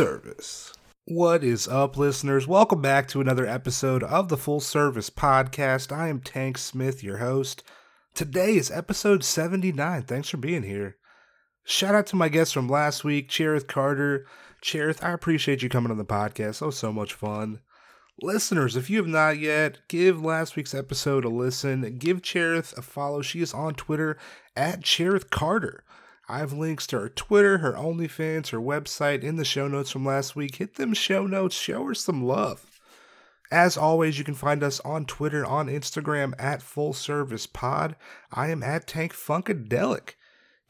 service. What is up, listeners? Welcome back to another episode of the Full Service Podcast. I am Tank Smith, your host. Today is episode 79. Thanks for being here. Shout out to my guests from last week, Cherith Carter. Cherith, I appreciate you coming on the podcast. That was so much fun. Listeners, if you have not yet, give last week's episode a listen. Give Cherith a follow. She is on Twitter at Cherith Carter. I have links to her Twitter, her OnlyFans, her website in the show notes from last week. Hit them show notes, show her some love. As always, you can find us on Twitter, on Instagram at Full Service Pod. I am at Tank Funkadelic.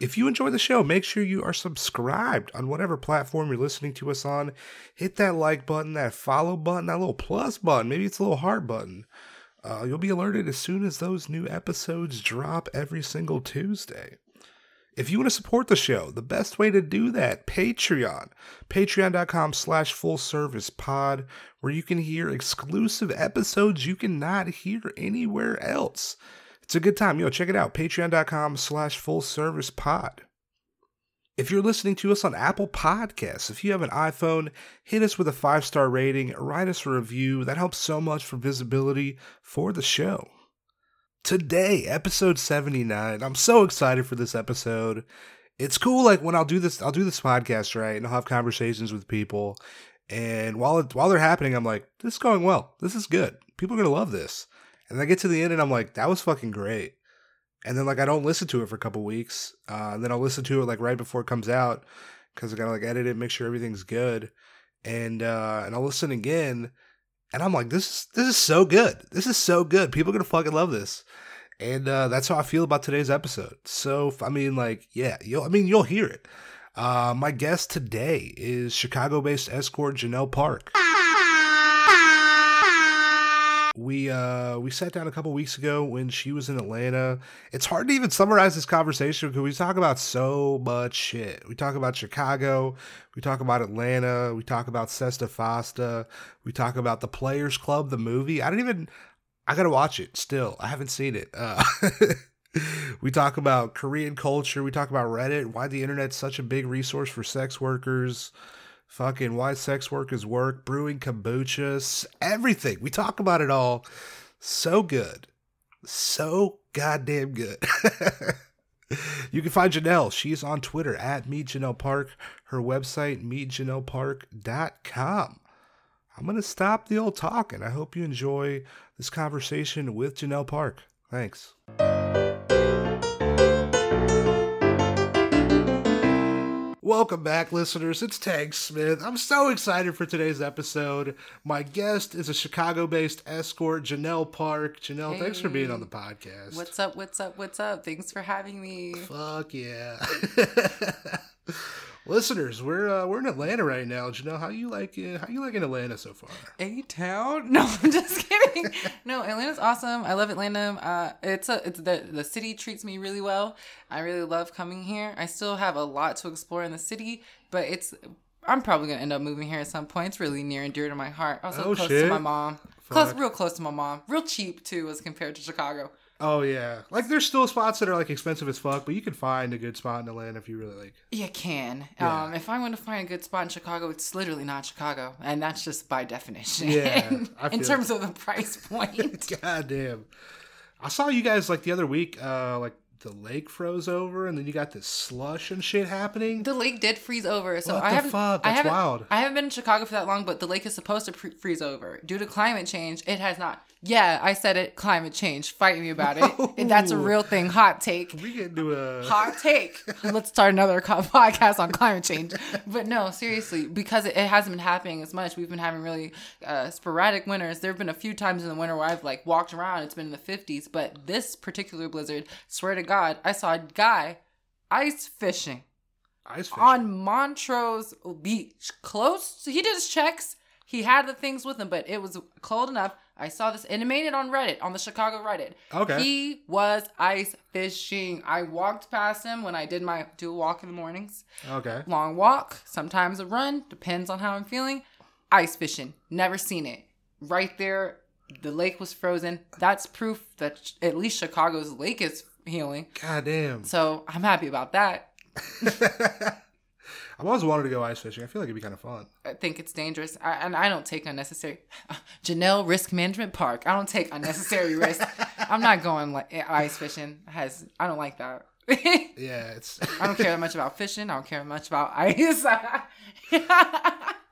If you enjoy the show, make sure you are subscribed on whatever platform you're listening to us on. Hit that like button, that follow button, that little plus button. Maybe it's a little heart button. Uh, you'll be alerted as soon as those new episodes drop every single Tuesday. If you want to support the show, the best way to do that, Patreon. Patreon.com slash full service pod, where you can hear exclusive episodes you cannot hear anywhere else. It's a good time. Yo, check it out. Patreon.com slash full service pod. If you're listening to us on Apple Podcasts, if you have an iPhone, hit us with a five star rating, write us a review. That helps so much for visibility for the show. Today, episode 79. I'm so excited for this episode. It's cool like when I'll do this I'll do this podcast, right? And I'll have conversations with people. And while it, while they're happening, I'm like, this is going well. This is good. People are going to love this. And I get to the end and I'm like, that was fucking great. And then like I don't listen to it for a couple weeks. Uh, and then I'll listen to it like right before it comes out because I gotta like edit it, make sure everything's good. And uh, and I'll listen again, and I'm like, this is this is so good. This is so good. People are gonna fucking love this. And uh, that's how I feel about today's episode. So I mean, like, yeah, you'll I mean you'll hear it. Uh, my guest today is Chicago-based escort Janelle Park we uh we sat down a couple weeks ago when she was in Atlanta. It's hard to even summarize this conversation because we talk about so much shit. We talk about Chicago, we talk about Atlanta, we talk about Sesta Fosta, we talk about the Players Club, the movie. I don't even I gotta watch it still. I haven't seen it. Uh, we talk about Korean culture, we talk about Reddit, why the internet's such a big resource for sex workers fucking why sex work is work, brewing kombucha, everything. We talk about it all. So good. So goddamn good. you can find Janelle. She's on Twitter at Meet Janelle Park. Her website, meetjanellepark.com. I'm going to stop the old talking. I hope you enjoy this conversation with Janelle Park. Thanks. Welcome back, listeners. It's Tank Smith. I'm so excited for today's episode. My guest is a Chicago based escort, Janelle Park. Janelle, hey. thanks for being on the podcast. What's up? What's up? What's up? Thanks for having me. Fuck yeah. listeners, we're uh, we're in Atlanta right now. Janelle, how you like uh, how you like in Atlanta so far? A town? No, I'm just kidding. no, Atlanta's awesome. I love Atlanta. Uh, it's a it's the the city treats me really well. I really love coming here. I still have a lot to explore in the city, but it's I'm probably gonna end up moving here at some point. It's really near and dear to my heart. Also oh, close shit. to my mom. Fuck. Close, real close to my mom. Real cheap too, as compared to Chicago. Oh yeah, like there's still spots that are like expensive as fuck, but you can find a good spot in Atlanta if you really like. You can. Yeah. Um, if I want to find a good spot in Chicago, it's literally not Chicago, and that's just by definition. Yeah, in terms of the price point. God damn. I saw you guys like the other week, uh, like the lake froze over, and then you got this slush and shit happening. The lake did freeze over, so what I haven't. Fuck? That's I haven't, wild. I haven't been in Chicago for that long, but the lake is supposed to pre- freeze over due to climate change. It has not. Yeah, I said it. Climate change. Fight me about it. And that's a real thing. Hot take. We get into a hot take. Let's start another podcast on climate change. But no, seriously, because it, hasn't been happening as much. We've been having really uh, sporadic winters. There have been a few times in the winter where I've like walked around. It's been in the fifties, but this particular blizzard, swear to God, I saw a guy ice fishing. Ice fishing. on Montrose Beach, close. He did his checks. He had the things with him, but it was cold enough I saw this animated on Reddit, on the Chicago Reddit. Okay. He was ice fishing. I walked past him when I did my do a walk in the mornings. Okay. Long walk, sometimes a run, depends on how I'm feeling. Ice fishing. Never seen it. Right there, the lake was frozen. That's proof that at least Chicago's lake is healing. God damn. So I'm happy about that. I've always wanted to go ice fishing. I feel like it'd be kind of fun. I think it's dangerous, I, and I don't take unnecessary. Janelle Risk Management Park. I don't take unnecessary risk. I'm not going like ice fishing. Has I don't like that. Yeah, it's. I don't care that much about fishing. I don't care much about ice.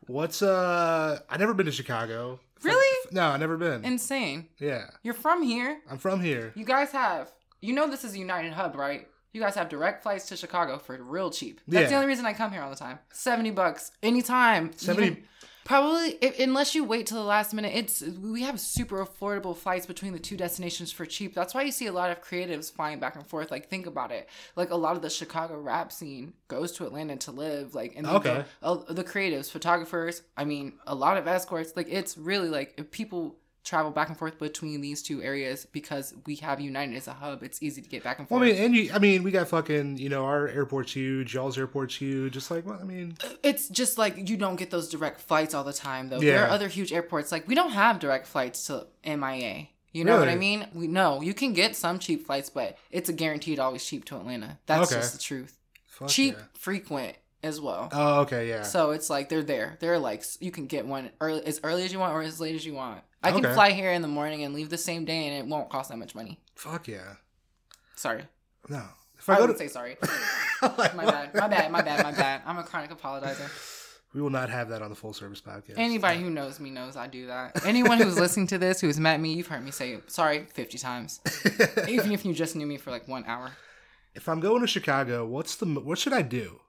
What's uh? I never been to Chicago. really No, I never been. insane. yeah, You're from here. I'm from here. You guys have. You know this is a United Hub, right? You guys have direct flights to Chicago for real cheap. That's the only reason I come here all the time. Seventy bucks anytime. 70 Even- Probably, if, unless you wait till the last minute, it's we have super affordable flights between the two destinations for cheap. That's why you see a lot of creatives flying back and forth. Like, think about it. Like a lot of the Chicago rap scene goes to Atlanta to live. Like, and Okay. go- uh, the creatives, photographers. I mean, a lot of escorts. Like, it's really like if people travel back and forth between these two areas because we have United as a hub. It's easy to get back and forth. Well. I mean, and you, I mean, we got fucking, you know, our airport's huge, y'all's airport's huge. Just like, well, I mean, it's just like you don't get those direct flights all the time though. Yeah. There are other huge airports like we don't have direct flights to MIA. You know what I mean? We know you can get some cheap flights, but it's a guaranteed always cheap to Atlanta. That's Okay. just the truth. fuck cheap, yeah. frequent as well. Oh, okay, yeah. So it's like they're there. They're like you can get one early as early as you want or as late as you want. I can Okay. fly here in the morning and leave the same day, and it won't cost that much money. Fuck yeah. Sorry, No. If I, I, go would to, say sorry. Like, My bad. My bad. My bad. My bad. I'm a chronic apologizer. We will not have that on the full service podcast. Anybody who knows me knows I do that. Anyone who's listening to this who's met me, you've heard me say sorry 50 times. Even if you just knew me for like one hour. if I'm going to Chicago, what's the what should I do?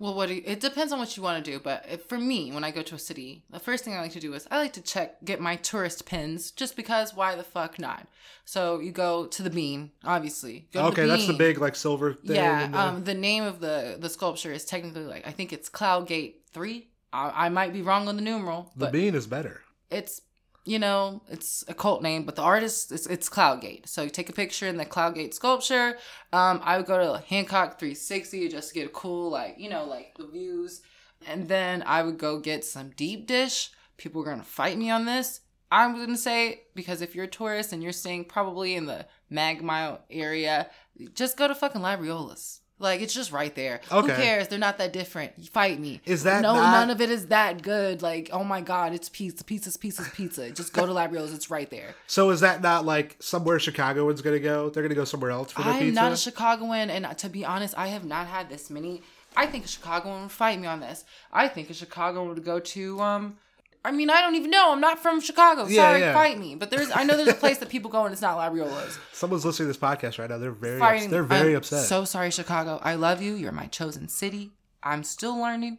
Well, what do you, it depends on what you want to do, but if, for me, when I go to a city, the first thing I like to do is I like to check, get my tourist pins, just because why the fuck not? So you go to the Bean, obviously. Go to okay, that's the big like silver thing. Yeah, the- um, the name of the the sculpture is technically like I think it's Cloud Gate Three. I, I might be wrong on the numeral, the bean is better. it's you know it's a cult name but the artist it's, it's cloudgate. So you take a picture in the cloudgate sculpture um i would go to hancock 360 just to get a cool like you know like the views. And then i would go get some deep dish. People are gonna fight me on this. I'm gonna say because if you're a tourist and you're staying probably in the mag mile area just go to fucking labriolas like it's just right there. Who cares? They're not that different. Fight me. Is that no? not- None of it is that good. Like oh my god, it's pizza, pizza's pizza's pizza. Just go to Labrio's. It's right there. So is that not like somewhere Chicagoans gonna go? They're gonna go somewhere else for their I'm pizza. not a Chicagoan, and to be honest, I have not had this many. I think a Chicagoan would fight me on this. I think a Chicagoan would go to. um I mean, I don't even know. I'm not from Chicago. Yeah, Sorry, yeah. fight me. But there's, I know there's a place that people go and it's not Labriola's. Someone's listening to this podcast right now. They're very ups- they're very I'm upset. So sorry, Chicago. I love you. You're my chosen city. I'm still learning.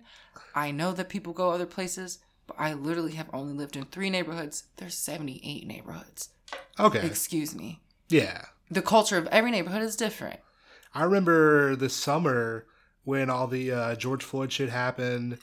I know that people go other places, but I literally have only lived in three neighborhoods. There's 78 neighborhoods. okay. Excuse me. yeah. The culture of every neighborhood is different. I remember this summer when all the uh, George Floyd shit happened.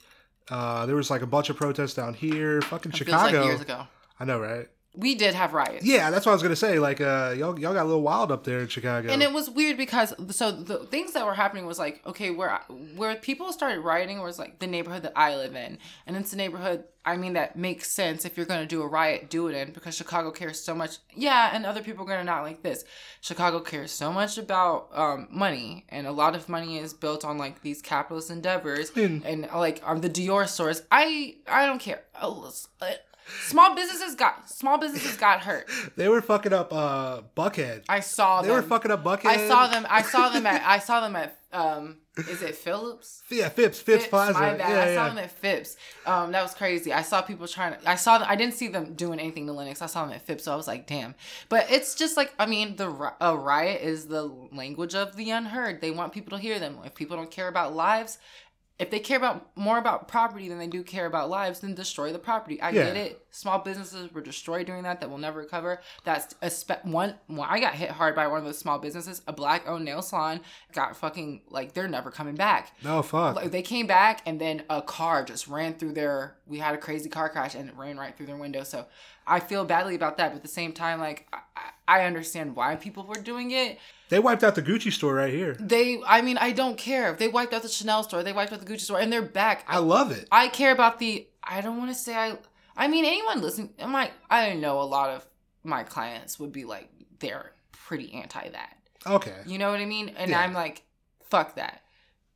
Uh, there was like a bunch of protests down here. Fucking It Chicago. like years ago. I know, right? We did have riots. Yeah, that's what I was gonna say. Like, uh, y'all, y'all got a little wild up there in Chicago. And it was weird because so the things that were happening was like okay where where people started rioting was like the neighborhood that I live in and it's the neighborhood I mean that makes sense if you're gonna do a riot do it in because Chicago cares so much yeah and other people are gonna not like this Chicago cares so much about um, money and a lot of money is built on like these capitalist endeavors mean- and like um, the Dior stores I I don't care Oh, small businesses got small businesses got hurt they were fucking up uh, Buckhead. I saw they them were fucking up Buckhead. I saw them. I saw them at. I saw them at. Um, is it Phillips? Yeah, Phipps, Phipps, Plaza. My bad. Yeah, I saw them at Phipps. Um, that was crazy. I saw people trying to. I saw. Them, I didn't see them doing anything to Lenox. I saw them at Phipps, so I was like, damn. But it's just like I mean, the a riot is the language of the unheard. They want people to hear them. If people don't care about lives. If they care about more about property than they do care about lives, then destroy the property. I Yeah. get it. Small businesses were destroyed doing that. That will never recover. That's a spe- one. Well, I got hit hard by one of those small businesses. A black-owned nail salon got fucking like they're never coming back. No fuck. Like they came back and then a car just ran through their. We had a crazy car crash and it ran right through their window. So I feel badly about that, but at the same time, like I, I understand why people were doing it. They wiped out the Gucci store right here. They, I mean, I don't care if they wiped out the Chanel store, they wiped out the Gucci store, and they're back. I love it. I care about the. I don't want to say I. I mean, anyone listening, my I know a lot of my clients would be like they're pretty anti that. Okay. You know what I mean? And Yeah. I'm like, fuck that.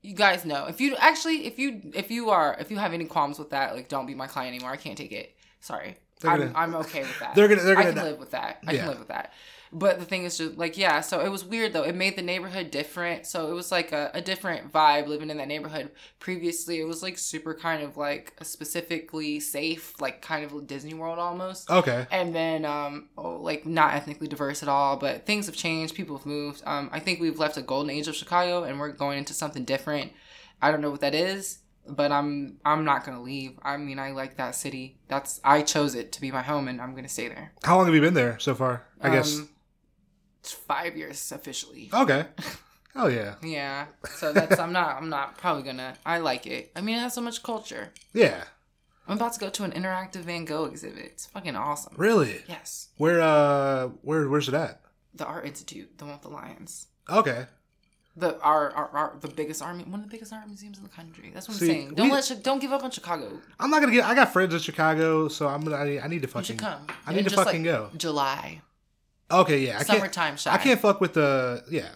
you guys know if you actually if you if you are if you have any qualms with that, like don't be my client anymore. I can't take it. Sorry, They're I'm, gonna- I'm okay with that. They're gonna- they're gonna I can live with that. I Yeah. can live with that. But the thing is just like yeah, so it was weird though. It made the neighborhood different. So it was like a, a different vibe living in that neighborhood. Previously, it was like super kind of like specifically safe, like kind of Disney World almost Okay. and then um oh, like not ethnically diverse at all but things have changed people have moved um i think we've left a golden age of chicago and we're going into something different i don't know what that is but i'm i'm not gonna leave i mean i like that city that's i chose it to be my home and i'm gonna stay there How long have you been there so far? I guess. Um, it's five years officially Okay. Oh yeah. yeah so that's i'm not i'm not probably gonna i like it i mean it has so much culture Yeah. i'm about to go to an interactive van gogh exhibit it's fucking awesome Really? yes Where uh where where's it at? the art institute the one with the lions Okay. the our, our, our the biggest army one of the biggest art museums in the country. That's what I'm saying. Don't we- let don't give up on Chicago. I'm not gonna get. I got friends in Chicago, so I'm gonna. I, I need to fucking. You should come. I And need to fucking like, go. July, Okay, yeah. I can't. summertime shy. I can't fuck with the. Yeah.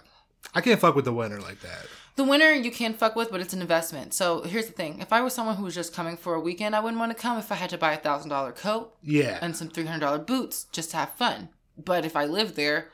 I can't fuck with the winter like that. The winter you can't fuck with, but it's an investment. So here's the thing: if I was someone who was just coming for a weekend, I wouldn't want to come if I had to buy a thousand dollar coat Yeah. and some three hundred dollar boots just to have fun. But if I live there,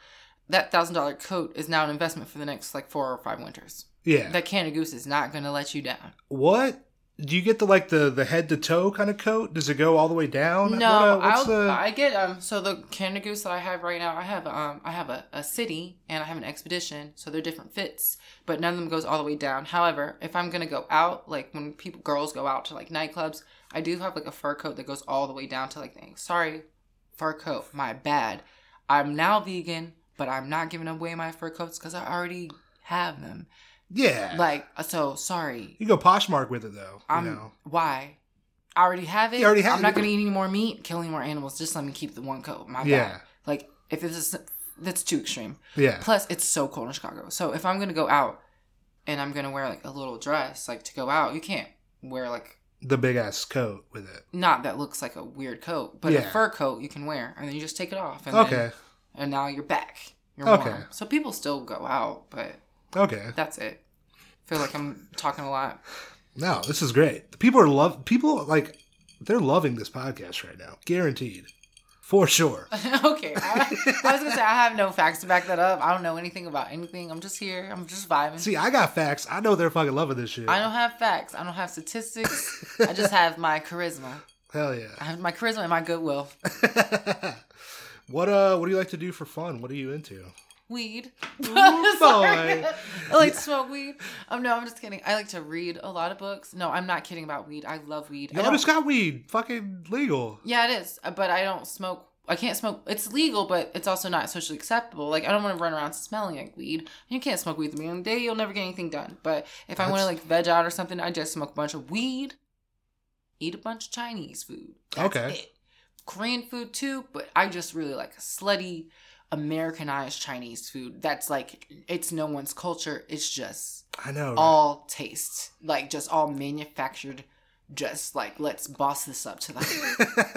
that thousand dollar coat is now an investment for the next like four or five winters. yeah. That Canada Goose is not going to let you down. what? Do you get the like the the head to toe kind of coat? Does it go all the way down? No, What, uh, the? I get um. So the Canada Goose that I have right now, I have um, I have a, a city and I have an expedition. So they're different fits, but none of them goes all the way down. However, if I'm gonna go out, like when people girls go out to like nightclubs, I do have like a fur coat that goes all the way down to like the, sorry, fur coat, my bad. I'm now vegan, but I'm not giving away my fur coats because I already have them. Yeah. Like so, sorry. you go Poshmark with it though. I'm know. why. I already have it. You already have I'm not gonna eat any more meat, kill any more animals. Just let me keep the one coat. My Yeah. bad. Like if it's that's too extreme. Yeah. Plus, it's so cold in Chicago. So if I'm gonna go out and I'm gonna wear like a little dress, like to go out, you can't wear like The big ass coat with it. not that looks like a weird coat, but a fur coat you can wear, and then you just take it off. And Okay. Then, and now you're back. You're Okay. warm. So people still go out, but Okay. that's it. I feel like I'm talking a lot. No, this is great. People are love. People like they're loving this podcast right now, guaranteed, for sure. okay. I, I was gonna say I have no facts to back that up. I don't know anything about anything. I'm just here. I'm just vibing. See, I got facts. I know they're fucking loving this shit. I don't have facts. I don't have statistics. I just have my charisma. Hell yeah! I have my charisma and my goodwill. what uh? What do you like to do for fun? What are you into? Weed. Ooh, boy. I like to smoke weed. Um, no, I'm just kidding. I like to read a lot of books. No, I'm not kidding about weed. I love weed. Don't- just got weed. Fucking legal. yeah, it is. uh, But I don't smoke. I can't smoke. It's legal, but it's also not socially acceptable. Like I don't want to run around smelling like weed. You can't smoke weed with me on the day. You'll never get anything done. But if I want to like veg out or something, I just smoke a bunch of weed, eat a bunch of Chinese food. That's Okay. it. Korean food too, but I just really like a slutty Americanized Chinese food. That's like it's no one's culture. It's just I know. right? all taste, like just all manufactured. Just like let's boss this up to the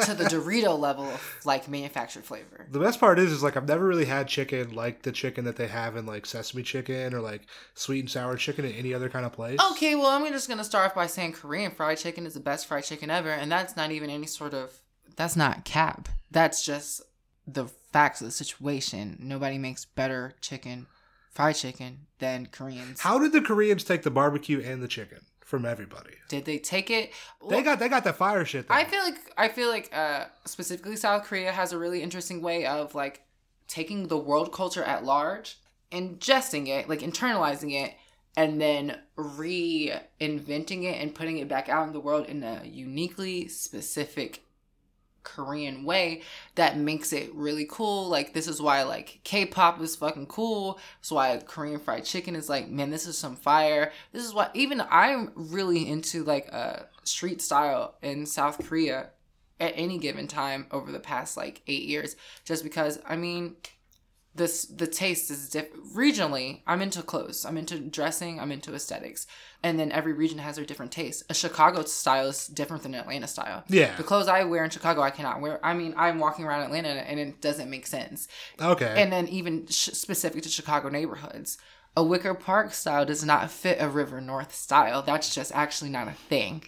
to the Dorito level of like manufactured flavor. The best part is, is like I've never really had chicken like the chicken that they have in like sesame chicken or like sweet and sour chicken in any other kind of place. Okay, well I'm just gonna start off by saying Korean fried chicken is the best fried chicken ever, and that's not even any sort of that's not cap. That's just the facts of the situation. Nobody makes better chicken, fried chicken, than Koreans. How did the Koreans take the barbecue and the chicken from everybody? did they take it? They got they got the fire shit. Though. I feel like I feel like uh, specifically South Korea has a really interesting way of like taking the world culture at large, ingesting it, like internalizing it, and then reinventing it and putting it back out in the world in a uniquely specific Korean way that makes it really cool. Like this is why like K-pop is fucking cool. That's why Korean fried chicken is like, man, this is some fire. This is why even I'm really into like uh street style in South Korea at any given time over the past like eight years. Just because I mean this the taste is different regionally i'm into clothes i'm into dressing i'm into aesthetics and then every region has their different tastes a chicago style is different than an atlanta style Yeah. the clothes i wear in chicago i cannot wear i mean i'm walking around atlanta and it doesn't make sense Okay. and then even sh- specific to chicago neighborhoods a Wicker Park style does not fit a River North style. That's just actually not a thing.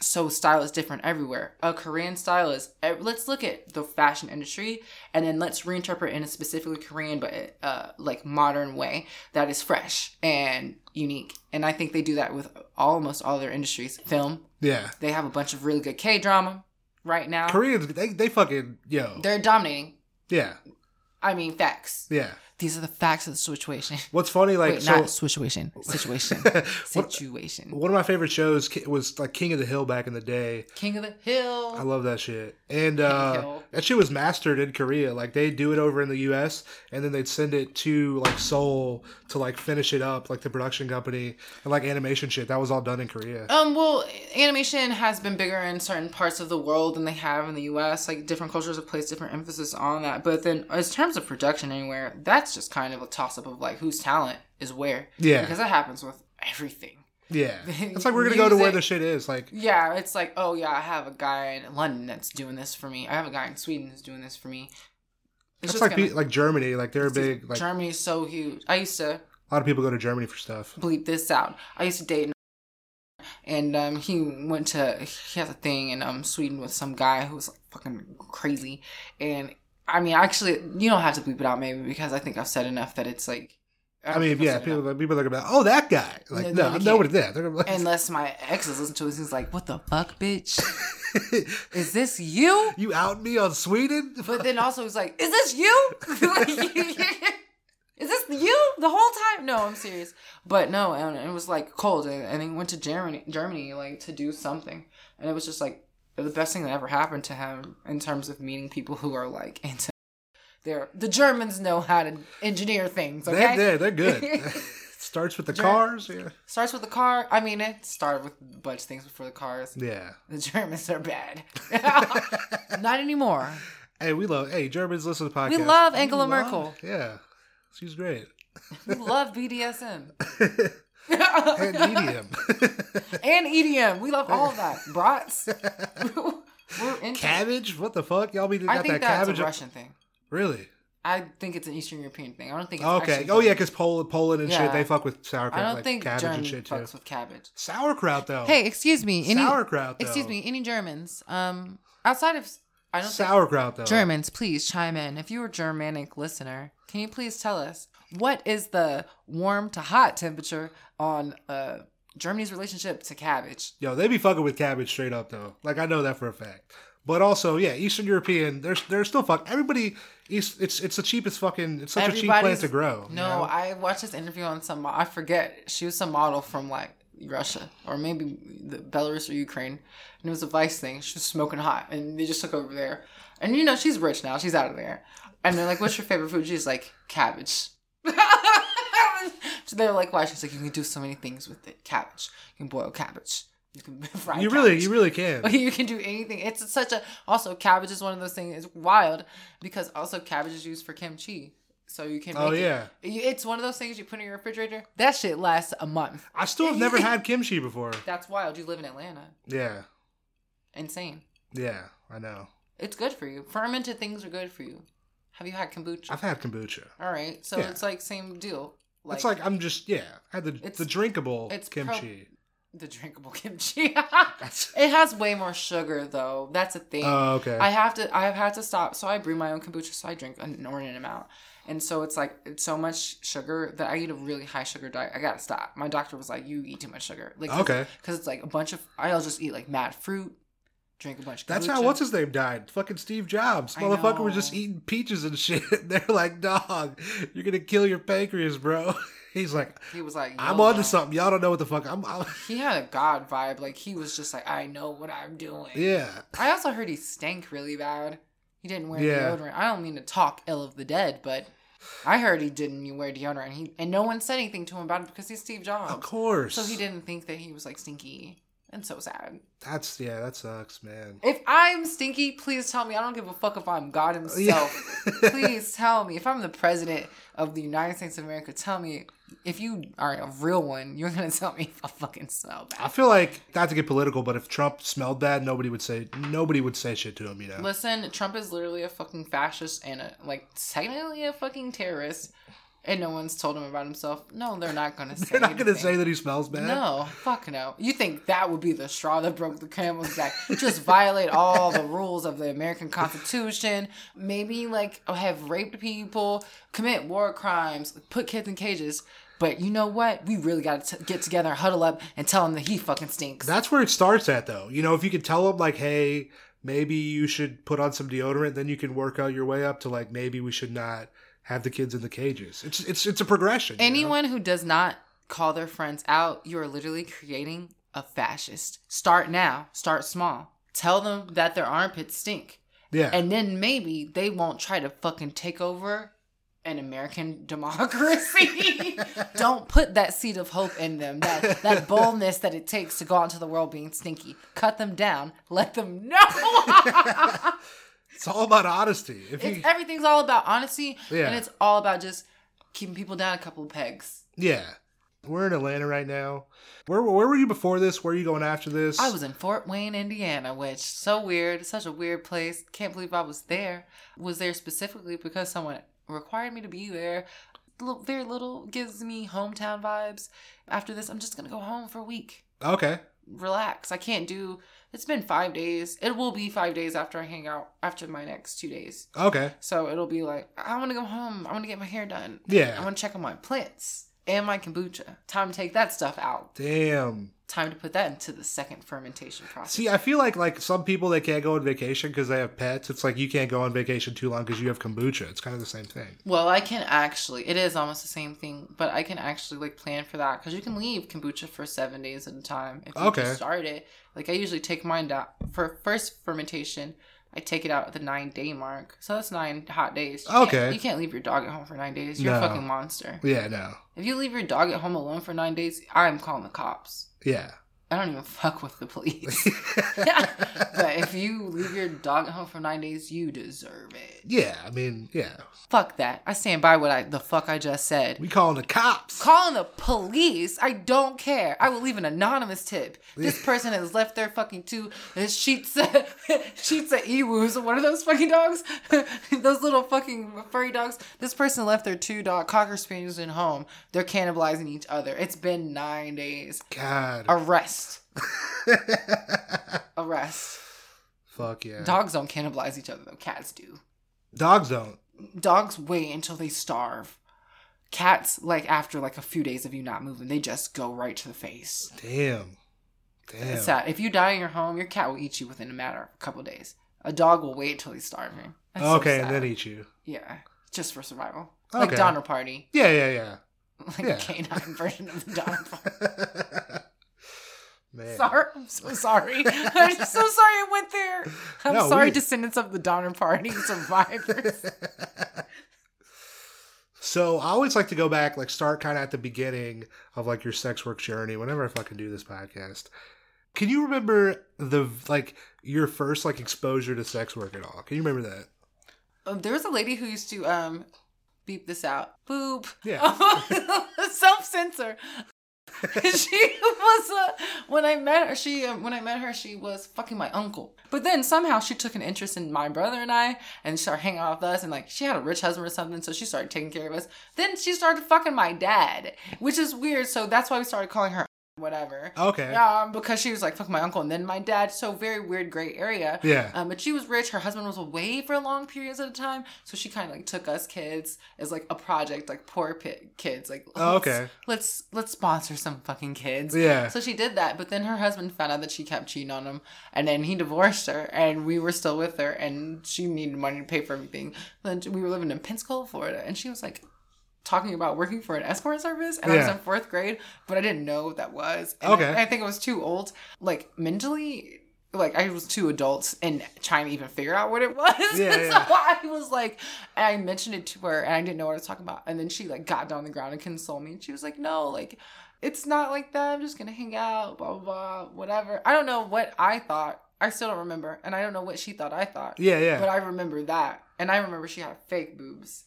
So style is different everywhere. A Korean style is let's look at the fashion industry and then let's reinterpret in a specifically Korean but uh, like modern way that is fresh and unique. And I think they do that with almost all their industries. Film, Yeah. they have a bunch of really good K drama right now. Koreans, they, they fucking, yo. They're dominating. Yeah. I mean, facts. Yeah. These are the facts of the situation. What's funny, like, Wait, so. not situation. Situation. What- situation. one of my favorite shows was like King of the Hill back in the day. King of the Hill. I love that shit. And uh, that shit was mastered in Korea. Like they do it over in the US and then they'd send it to like Seoul to like finish it up, like the production company and like animation shit. That was all done in Korea. Um, well, animation has been bigger in certain parts of the world than they have in the U.S. Like different cultures have placed different emphasis on that. But then, as terms of production anywhere, that's just kind of a toss up of like whose talent is where. Yeah. Because that happens with everything. Yeah. It's like we're gonna go to where the shit is. Like Yeah, it's like, oh yeah, I have a guy in London that's doing this for me. I have a guy in Sweden that's doing this for me. It's like gonna- like Germany. Like they're big. Like Germany's so huge. I used to a lot of people go to Germany for stuff. bleep this out. I used to date, an- and um, he went to he has a thing in um Sweden with some guy who was like fucking crazy, and I mean actually you don't have to bleep it out maybe because I think I've said enough that it's like. I mean, think I've yeah, people, like, people are gonna be like, oh, that guy. Like, No, no, no, I they know what can't. it is. They're gonna be like, Unless my exes listen to it, he's like, "What the fuck, bitch? Is this you?" you out me on Sweden? But then also he's like, "Is this you? Is this you the whole time?" No, I'm serious. But no, and it was like cold, and, and he went to Germany, Germany, like to do something, and it was just like the best thing that ever happened to him in terms of meeting people who are like into. They're the Germans know how to engineer things. Okay, They're, they're, they're good. Starts with the Ger- cars. Yeah. starts with the car. I mean, it started with a bunch of things before the cars. Yeah. The Germans are bad. Not anymore. Hey, we love. Hey, Germans listen to podcasts. We love Angela love- Merkel. Yeah, she's great. We love BDSM. And medium. and EDM. We love all of that. Brats. We're into cabbage? What the fuck? Y'all be got I think that that's cabbage? a Russian thing. Really? I think it's an Eastern European thing. I don't think it's Okay. actually Oh yeah, because Poland, Poland and Yeah. shit, they fuck with sauerkraut, I don't like think cabbage and German shit too. fucks with cabbage. Sauerkraut though. Hey, excuse me. Any sauerkraut though. excuse me, any Germans? Um outside of I don't think Sauerkraut though. Germans, please chime in. If you're a Germanic listener, can you please tell us what is the warm to hot temperature on uh, Germany's relationship to cabbage? Yo, they be fucking with cabbage straight up though. Like I know that for a fact. But also, yeah, Eastern European, they're they're still fuck. Everybody, East, it's it's the cheapest fucking. It's such a cheap plant to grow. you No, know? I watched this interview on some. I forget. She was some model from like Russia or maybe the Belarus or Ukraine, and it was a Vice thing. She was smoking hot, and they just took over there. And you know she's rich now. She's out of there. And they're like, "What's your favorite food?" She's like, "Cabbage." so they're like, "Why?" She's like, "You can do so many things with it. Cabbage. You can boil cabbage. You can fry. you really, cabbage. you really can. you can do anything. It's such a also cabbage is one of those things. It's wild because also cabbage is used for kimchi, so you can. Oh, make Oh it. yeah, It's one of those things you put in your refrigerator. That shit lasts a month. I still have never had kimchi before. That's wild. You live in Atlanta. Yeah, Insane. yeah, I know. It's good for you. Fermented things are good for you. Have you had kombucha? I've had kombucha. All right, so Yeah. it's like same deal. Like, it's like I'm just yeah. I had the It's- the drinkable it's pro- kimchi. the drinkable kimchi. It has way more sugar though. That's a thing. oh okay. I have to. I have had to stop. So I brew my own kombucha. So I drink an inordinate amount, and so it's like it's so much sugar that I eat a really high sugar diet. I gotta stop. My doctor was like, "You eat too much sugar." Like Okay. because it's like a bunch of. I'll just eat like mad fruit, drink a bunch of. That's how what's his name died. Fucking Steve Jobs. I Motherfucker was just eating peaches and shit. They're like, dog, you're gonna kill your pancreas, bro. He's like, He was like, I'm "Yo, onto something. Y'all don't know what the fuck I'm. I'm He had a god vibe. Like he was just like, I know what I'm doing. yeah. I also heard he stank really bad. He didn't wear Yeah. deodorant. I don't mean to talk ill of the dead, but I heard he didn't wear deodorant. He and no one said anything to him about it because he's Steve Jobs. Of course. So he didn't think that he was like stinky. And so sad. That's yeah. That sucks, man. If I'm stinky, please tell me. I don't give a fuck if I'm God himself. Yeah. please tell me. If I'm the president of the United States of America, tell me. If you are a real one, you're gonna tell me if I fucking smell bad. I feel like not to get political, but if Trump smelled bad, nobody would say nobody would say shit to him. You know. Listen, Trump is literally a fucking fascist and a like technically a fucking terrorist. And no one's told him about himself. No, they're not gonna say. They're not going to say that he smells bad. No, fuck no. You think that would be the straw that broke the camel's back? Just violate all the rules of the American Constitution. Maybe like have raped people, commit war crimes, put kids in cages. But you know what? We really got to get together, huddle up, and tell him that he fucking stinks. That's where it starts at, though. You know, if you could tell him like, hey, maybe you should put on some deodorant, then you can work out your way up to, like, maybe we should not have the kids in the cages. It's it's it's a progression. you know? Anyone who does not call their friends out, you are literally creating a fascist. Start now. Start small. Tell them that their armpits stink. Yeah. And then maybe they won't try to fucking take over an American democracy. Don't put that seed of hope in them, that, that boldness that it takes to go out into the world being stinky. Cut them down. Let them know. It's all about honesty. If you, everything's all about honesty, Yeah. and it's all about just keeping people down a couple of pegs. yeah. We're in Atlanta right now. Where where were you before this? Where are you going after this? I was in Fort Wayne, Indiana, which so weird, such a weird place. Can't believe I was there. Was there specifically because someone required me to be there. Very little gives me hometown vibes. After this, I'm just gonna go home for a week. Okay. Relax. I can't do. It's been five days. It will be five days after I hang out after my next two days. Okay. So it'll be like I want to go home. I want to get my hair done. Yeah. I want to check on my plants and my kombucha. Time to take that stuff out. Damn. Time to put that into the second fermentation process. See, I feel like like some people they can't go on vacation because they have pets. It's like you can't go on vacation too long because you have kombucha. It's kind of the same thing. Well, I can actually. It is almost the same thing, but I can actually like plan for that because you can leave kombucha for seven days at a time if you Okay. start it. Like I usually take mine out for first fermentation. I take it out at the nine day mark, so that's nine hot days. You can't- Okay. you can't leave your dog at home for nine days. You're a fucking monster. Yeah. No. If you leave your dog at home alone for nine days, I'm calling the cops. Yeah. I don't even fuck with the police. but if you leave your dog at home for nine days, you deserve it. yeah. I mean, yeah. Fuck that. I stand by what I the fuck I just said. We calling the cops. Calling the police, I don't care. I will leave an anonymous tip. This person has left their fucking two uh, sheets uh, sheets of ewus. What are those fucking dogs? those little fucking furry dogs. This person left their two dog cocker spaniels in home. They're cannibalizing each other. It's been nine days. God. Arrest. Arrest. Fuck yeah. Dogs don't cannibalize each other though. Cats do. Dogs don't. Dogs wait until they starve. Cats, like after like a few days of you not moving, they just go right to the face. Damn. Damn. It's sad. If you die in your home, your cat will eat you within a matter of a couple days. A dog will wait until he's starving. That's so okay, and then eat you. yeah, just for survival. Like Okay. Donner Party, Yeah, yeah, yeah. like Yeah. a canine version of the Donner Party. Man. Sorry, I'm so sorry. I'm so sorry I went there. I'm No, sorry, we- descendants of the Donner Party survivors. so I always like to go back, like start kind of at the beginning of like your sex work journey. Whenever I fucking do this podcast, can you remember the like your first like exposure to sex work at all? Can you remember that? Um, there was a lady who used to um beep this out. Boop. Yeah. Self censor. she was uh, when I met her. She um, when I met her, she was fucking my uncle. But then somehow she took an interest in my brother and I, and started hanging out with us. And like she had a rich husband or something, so she started taking care of us. Then she started fucking my dad, which is weird. So that's why we started calling her whatever. Okay. Um, because she was like fuck my uncle and then my dad. So very weird gray area. Yeah. Um, but she was rich. Her husband was away for long periods at a time, so she kind of like took us kids as like a project, like poor pit kids. Like, Oh, okay. let's let's sponsor some fucking kids. Yeah. So she did that, but then her husband found out that she kept cheating on him, and then he divorced her, and we were still with her, and she needed money to pay for everything. Then we were living in Pensacola, Florida, and she was like talking about working for an escort service and I was in fourth grade, but I didn't know what that was. And Okay. I, I think I was too old, like mentally like I was too adults and trying to even figure out what it was. Yeah, so yeah. I was like and I mentioned it to her and I didn't know what I was talking about. And then she like got down on the ground and consoled me. And she was like, No, like it's not like that. I'm just gonna hang out, blah blah blah, whatever. I don't know what I thought. I still don't remember. And I don't know what she thought I thought. Yeah, yeah. But I remember that. And I remember she had fake boobs.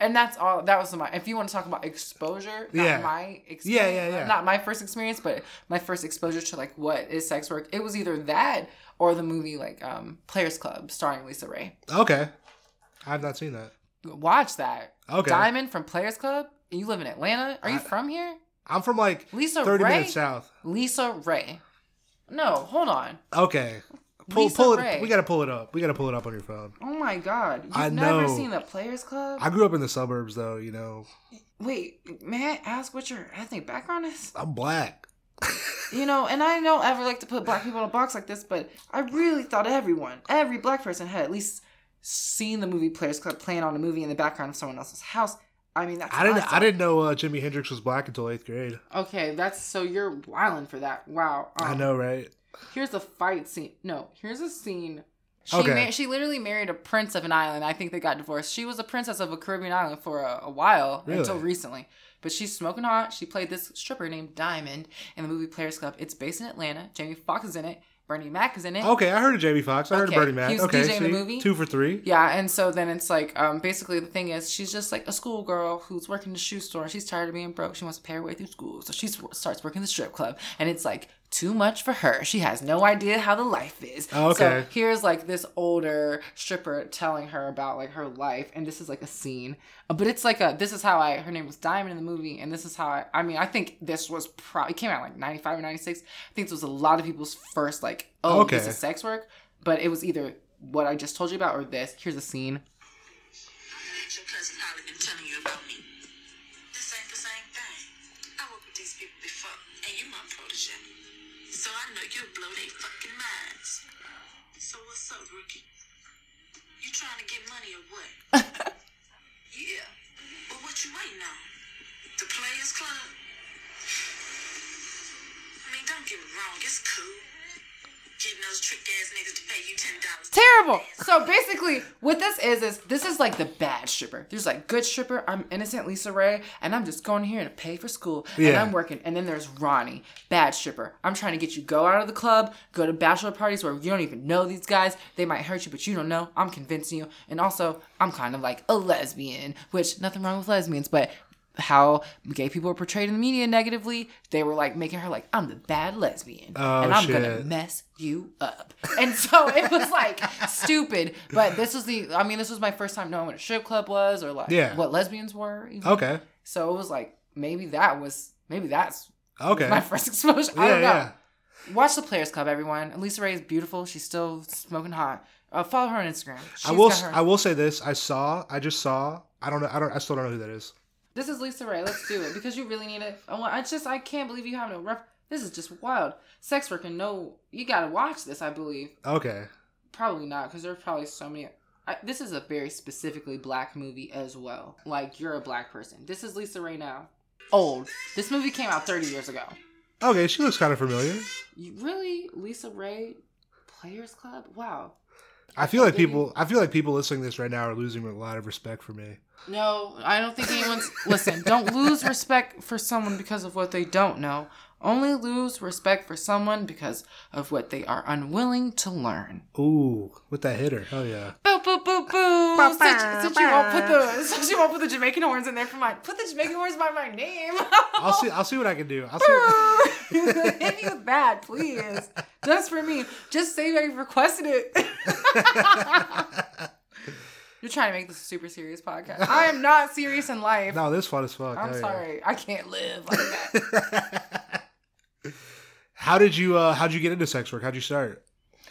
And that's all that was my if you want to talk about exposure, not Yeah. my experience. Yeah, yeah, yeah. Not my first experience, but my first exposure to like what is sex work. It was either that or the movie like um Players Club starring LisaRaye. okay. I've not seen that. Watch that. Okay. Diamond from Players Club You live in Atlanta? Are you I- from here? I'm from like Lisa 30 Ray? minutes south. Lisa Ray. No, hold on. Okay. Pull, Lisa pull it. Ray. We gotta pull it up. We gotta pull it up on your phone. Oh my god. You've I never know. seen the Players Club? I grew up in the suburbs, though. You know, Wait, may I ask what your ethnic background is? I'm black. You know, and I don't ever like to put black people in a box like this, but I really thought everyone, every black person had at least seen the movie Players Club playing on a movie in the background of someone else's house. I mean, that's I didn't. awesome. I didn't know uh, Jimi Hendrix was black until eighth grade. Okay, that's so you're wilding for that. Wow. I Um, know, right? Here's a fight scene. No, here's a scene. She Okay. ma- she literally married a prince of an island. I think they got divorced. She was a princess of a Caribbean island for a, a while Really? until recently. But she's smoking hot. She played this stripper named Diamond in the movie Players Club. It's based in Atlanta. Jamie Foxx is in it. Bernie Mac is in it. Okay, I heard of Jamie Foxx. I heard of Bernie Mac. he was okay, DJing in the movie. two for three. Yeah, and so then it's like, um, basically the thing is, she's just like a schoolgirl who's working the shoe store. She's tired of being broke. She wants to pay her way through school, so she starts working the strip club, and it's like too much for her. She has no idea how the life is. Oh, okay. So here's like this older stripper telling her about like her life, and this is like a scene, Uh, but it's like a this is how I. Her name was Diamond in the movie, and this is how I. I mean, I think this was probably came out like ninety five or ninety six. I think this was a lot of people's first like, oh, this is sex work, but it was either what I just told you about or this. Here's a scene. Let your cousin Holly been telling you about me. This ain't the same thing. I worked with these people before, and you my protege. So I know you'll blow their fucking minds. So what's up, rookie? You trying to get money or what? yeah. But what you waiting on? The Players Club? I mean, don't get me wrong, it's cool. Getting those trick ass niggas to pay you ten dollars. Terrible. So basically, what this is is this is like the bad stripper. There's like good stripper. I'm innocent LisaRaye, and I'm just going here to pay for school, and I'm working. And then there's Ronnie, bad stripper. I'm trying to get you go out of the club, go to bachelor parties where you don't even know these guys. They might hurt you, but you don't know. I'm convincing you. And also, I'm kind of like a lesbian, which nothing wrong with lesbians, but how gay people were portrayed in the media negatively, they were like making her like, I'm the bad lesbian. Oh, and I'm gonna mess you up. And so it was like stupid. But this was the I mean, this was my first time knowing what a strip club was or like Yeah. what lesbians were. even. Okay. So it was like maybe that was maybe that's Okay. my first exposure. I don't know. yeah. Watch the Players Club, everyone. LisaRaye is beautiful. She's still smoking hot. Uh, follow her on Instagram. I will. her- I will say this. I saw. I just saw. I don't know. I don't. I still don't know who that is. This is LisaRaye. Let's do it because you really need it. Oh, I just I can't believe you have no ref. This is just wild. Sex work and no, you gotta watch this. I believe Okay. probably not because there's probably so many. I, this is a very specifically black movie as well. Like you're a black person. This is LisaRaye now. Old. This movie came out 30 years ago. Okay. She looks kind of familiar. You really LisaRaye Players Club? Wow. I feel like people. I feel like people listening to this right now are losing a lot of respect for me. No, I don't think anyone's. listen, don't lose respect for someone because of what they don't know. Only lose respect for someone because of what they are unwilling to learn. Ooh, with that hitter. Hell yeah. Boo, boo, boo, boo. Since, since you won't put the since you won't put the Jamaican horns in there for my put the Jamaican horns by my name. I'll see. I'll see what I can do. I'll see. Hit me with that, please. Just for me. Just say I requested it. You're trying to make this a super serious podcast. I am not serious in life. no, this fun as fuck. I'm Hell yeah. sorry. I can't live like that. How did you? uh How'd you get into sex work? How'd you start?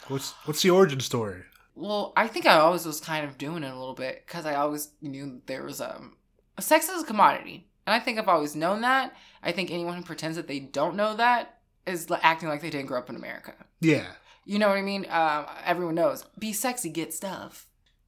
What's What's the origin story? well, I think I always was kind of doing it a little bit because I always knew there was um sex is a commodity, and I think I've always known that. I think anyone who pretends that they don't know that is acting like they didn't grow up in America. Yeah. You know what I mean? Um, everyone knows. Be sexy, get stuff.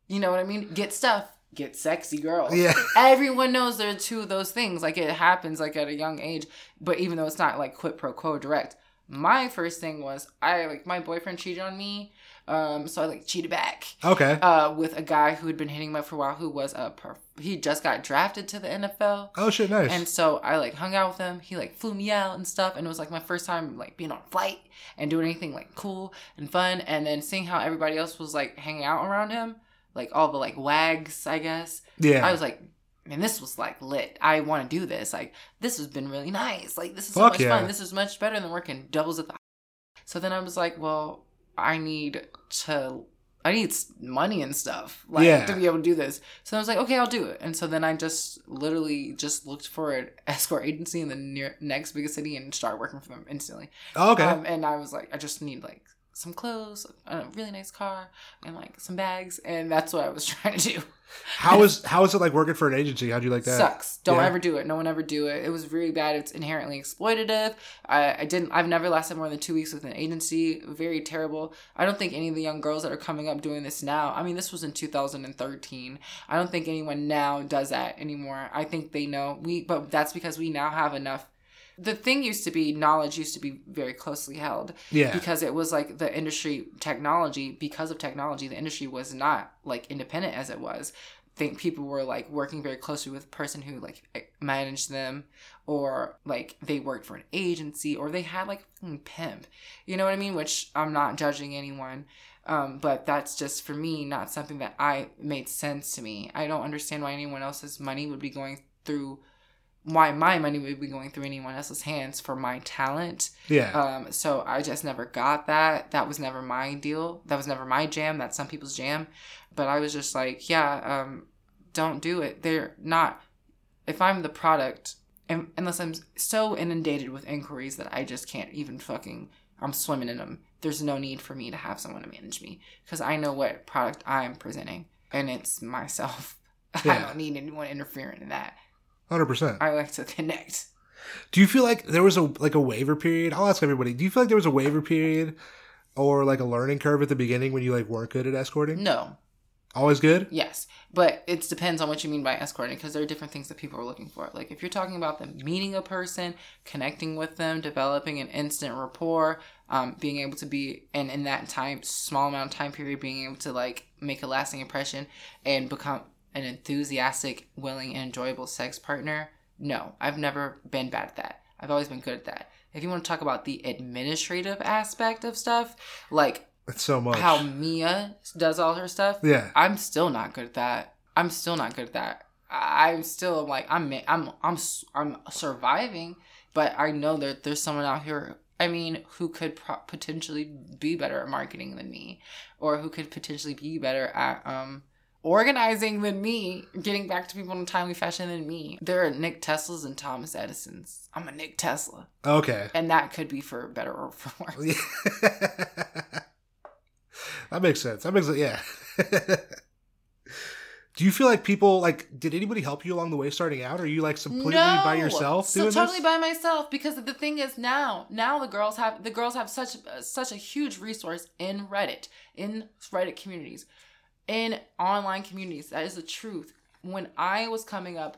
You know what I mean? Get stuff, get sexy, girl. Yeah. Everyone knows there are two of those things. Like it happens like at a young age, but even though it's not like quid pro quo direct. My first thing was I like my boyfriend cheated on me, um, so I like cheated back Okay. uh, with a guy who had been hitting me up for a while, who was a perf- he just got drafted to the NFL. oh shit! Nice. And so I like hung out with him. He like flew me out and stuff, and it was like my first time like being on a flight and doing anything like cool and fun. And then seeing how everybody else was like hanging out around him, like all the like wags, I guess. yeah. I was like, man, this was like lit. I want to do this. Like this has been really nice. Like this is so much yeah. fun. This is much better than working doubles at the. So then I was like, well, I need to I need money and stuff like Yeah. to be able to do this. So I was like, okay, I'll do it. And so then I just literally just looked for an escort agency in the near next biggest city and started working for them instantly. Oh, okay. Um, and I was like, I just need like some clothes, a really nice car, and like some bags, and that's what I was trying to do. how is how is it like working for an agency? How'd you like that? Sucks. Don't Yeah. ever do it. No one ever do it. It was really bad. It's inherently exploitative. I, I didn't. I've never lasted more than two weeks with an agency. Very terrible. I don't think any of the young girls that are coming up doing this now. I mean, this was in 2013. I don't think anyone now does that anymore. I think they know we, but that's because we now have enough. The thing used to be knowledge used to be very closely held Yeah. because it was like the industry technology because of technology the industry was not like independent as it was. I think people were like working very closely with a person who like eh, managed them or like they worked for an agency or they had like a pimp. You know what i mean? Which i'm not judging anyone um, but that's just for me not something that i made sense to me. I don't understand why anyone else's money would be going through why my money would be going through anyone else's hands for my talent yeah. um, so I just never got that. That was never my deal. That was never my jam. That's some people's jam. But I was just like, yeah, um, don't do it. They're not. If I'm the product, and, unless I'm so inundated with inquiries that I just can't even fucking, I'm swimming in them. There's no need for me to have someone to manage me because I know what product I am presenting, and it's myself. Yeah. I don't need anyone interfering in that. Hundred percent. I like to connect. Do you feel like there was a like a waiver period? I'll ask everybody. Do you feel like there was a waiver period or like a learning curve at the beginning when you like weren't good at escorting? No, Always good. Yes, but it depends on what you mean by escorting because there are different things that people are looking for. Like if you're talking about them meeting a person, connecting with them, developing an instant rapport, um, being able to be and in that time small amount of time period being able to like make a lasting impression and become an enthusiastic, willing, and enjoyable sex partner. No, I've never been bad at that. I've always been good at that. If you want to talk about the administrative aspect of stuff, like It's so much. how Mia does all her stuff, Yeah. I'm still not good at that. I'm still not good at that. I'm still like I'm I'm I'm I'm surviving, but I know that there's someone out here. I mean, who could pro- potentially be better at marketing than me, or who could potentially be better at um organizing than me, getting back to people in a timely fashion than me. There are Nick Teslas and Thomas Edisons. I'm a Nick Tesla, Okay. and that could be for better or for worse. that makes sense. That makes it. Yeah. Do you feel like people like? Did anybody help you along the way starting out? Or are you like completely by yourself so totally this? by myself because the thing is now now the girls have the girls have such such a huge resource in reddit in reddit communities in online communities that is the truth when i was coming up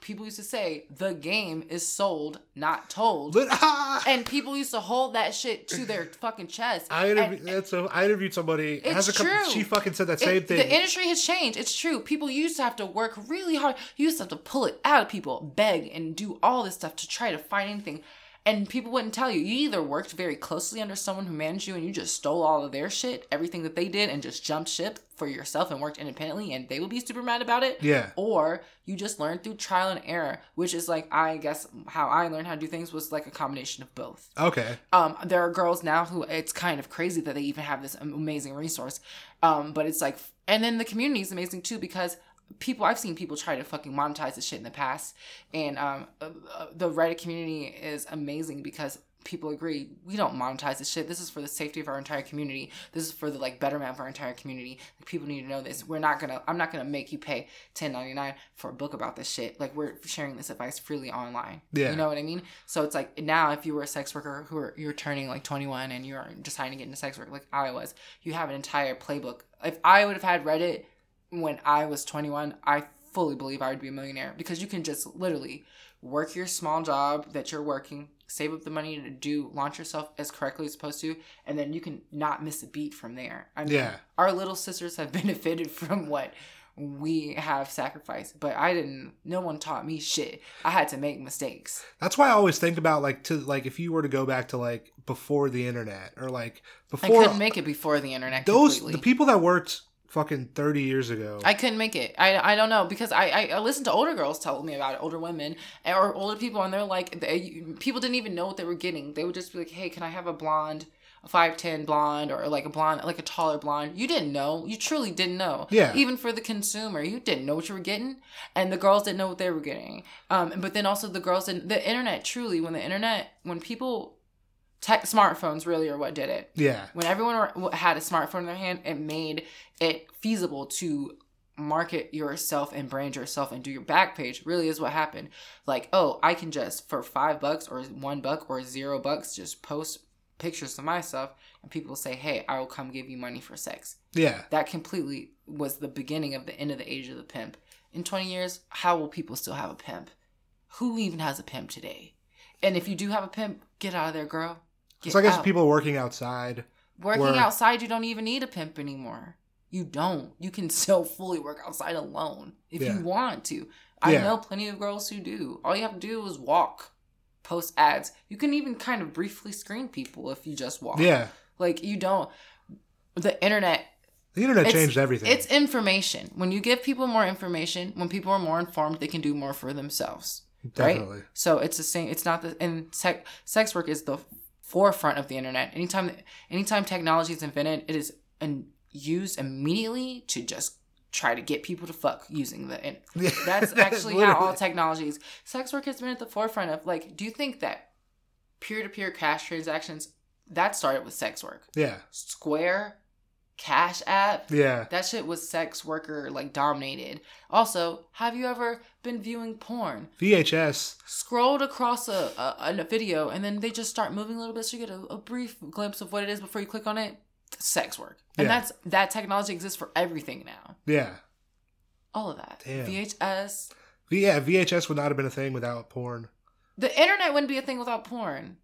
people used to say the game is sold not told Lit- ah! and people used to hold that shit to their fucking chest I And- interviewed. So. I interviewed somebody. It's has a couple- true. She fucking said that It- same thing. The industry has changed. It's true. People used to have to work really hard. You used to have to pull it out of people, beg, and do all this stuff to try to find anything. And people wouldn't tell you. You either worked very closely under someone who managed you and you just stole all of their shit, everything that they did, and just jumped ship for yourself and worked independently, and they would be super mad about it. Yeah. Or you just learned through trial and error, which is like, I guess, how I learned how to do things was like a combination of both okay. um there are girls now who it's kind of crazy that they even have this amazing resource um but it's like and then the community is amazing too because people i've seen people try to fucking monetize this shit in the past. And um uh, uh, the reddit community is amazing because people agree we don't monetize this shit. This is for the safety of our entire community. This is for the like betterment of our entire community. Like, people need to know this. We're not gonna i'm not gonna make you pay 10.99 for a book about this shit. Like we're sharing this advice freely online. Yeah. you know what i mean? So it's like now if you were a sex worker who are you're turning like 21 and you're deciding to get into sex work like i was you have an entire playbook. If i would have had reddit when i was 21 i fully believe i would be a millionaire because you can just literally work your small job that you're working save up the money to do launch yourself as correctly as supposed to and then you can not miss a beat from there i mean Yeah. our little sisters have benefited from what we have sacrificed but i didn't no one taught me shit i had to make mistakes That's why I always think about like to like if you were to go back to like before the internet or like before I couldn't make it before the internet. those completely. the people that worked fucking thirty years ago. I couldn't make it. I, I don't know because I, I, I listened to older girls tell me about it, older women or older people, and they're like, they, people didn't even know what they were getting. They would just be like, "Hey, can I have a blonde, a five ten blonde or like a blonde, like a taller blonde. You didn't know. You truly didn't know. Yeah. Even for the consumer, you didn't know what you were getting, and the girls didn't know what they were getting. Um, but then also the girls didn't. The internet truly, when the internet, when people, tech smartphones really are what did it Yeah. when everyone had a smartphone in their hand, it made it feasible to market yourself and brand yourself and do your Backpage. Really is what happened. Like, oh, I can just for five bucks or one buck or zero bucks just post pictures of myself, and people say, "Hey, I will come give you money for sex." Yeah. That completely was the beginning of the end of the age of the pimp. In 20 years, how will people still have a pimp? Who even has a pimp today? And if you do have a pimp, get out of there, girl. Get So I guess out. people working outside. Working Word. outside, you don't even need a pimp anymore. You don't. You can still fully work outside alone if Yeah. you want to. I Yeah. know plenty of girls who do. All you have to do is walk, post ads. You can even kind of briefly screen people if you just walk. Yeah. Like you don't. The internet. The internet changed everything. It's information. When you give people more information, when people are more informed, they can do more for themselves. Definitely. Right? So it's the same. It's not the and sex sex work is the forefront of the internet. Anytime anytime technology is invented, it is and used immediately to just try to get people to fuck using the. And that's actually how all technologies. Sex work has been at the forefront of like. Do you think that peer to peer cash transactions that started with sex work? Yeah. Square, Cash App, Yeah. that shit was sex worker like dominated. Also, have you ever been viewing porn? VHS. Scrolled across a, a, a video and then they just start moving a little bit so you get a, a brief glimpse of what it is before you click on it. Sex work. And Yeah. that's that technology exists for everything now. Yeah. All of that. Damn. VHS. Yeah. VHS would not have been a thing without porn. The internet wouldn't be a thing without porn.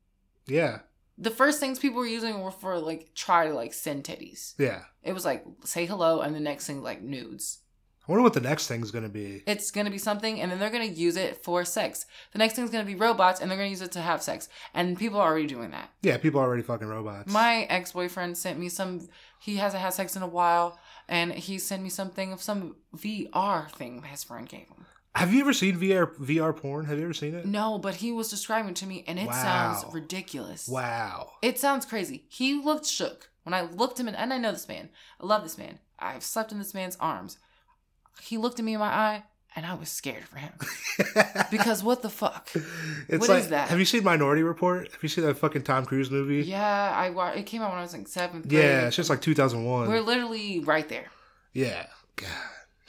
Yeah. The first things people were using were for like try to like send titties. Yeah. It was like say hello and the next thing like nudes. I wonder what the next thing's gonna be. it's going to be something and then they're going to use it for sex. The next thing's going to be robots and they're going to use it to have sex. And people are already doing that. Yeah, people are already fucking robots. My ex-boyfriend sent me some he hasn't had sex in a while and he sent me something of some VR thing his friend gave him. Have you ever seen VR VR porn? Have you ever seen it? No, but he was describing it to me and it Wow. sounds ridiculous. Wow. It sounds crazy. He looked shook. When I looked him in, and I know this man. I love this man. I've slept in this man's arms. He looked at me in my eye, and I was scared for him. Because what the fuck? it's What like, is that? Have you seen Minority Report? Have you seen that fucking Tom Cruise movie? Yeah, I wa- it came out when I was like seventh grade. Yeah, it's just like 2001. we're literally right there. yeah. God.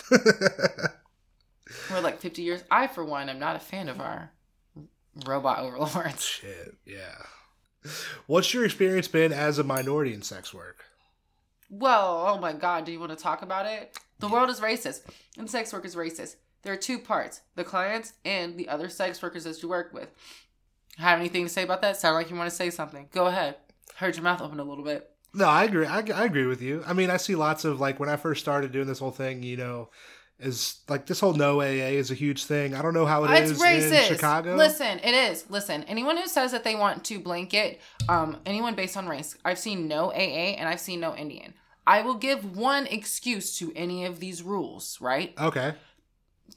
We're like fifty years. I, for one, am not a fan of our robot overlords. Shit. Yeah. What's your experience been as a minority in sex work? Well, oh my god, do you want to talk about it? The world is racist, and sex work is racist. There are two parts: the clients and the other sex workers that you work with. Have anything to say about that? Sound like you want to say something? Go ahead. Heard your mouth open a little bit. No, I agree. I, I agree with you. I mean, I see lots of like when I first started doing this whole thing, you know, is like this whole no AA is a huge thing. I don't know how it is it's racist. in Chicago. Listen, it is. Listen, anyone who says that they want to blanket um anyone based on race, I've seen no AA and I've seen no Indian. I will give one excuse to any of these rules, right? Okay.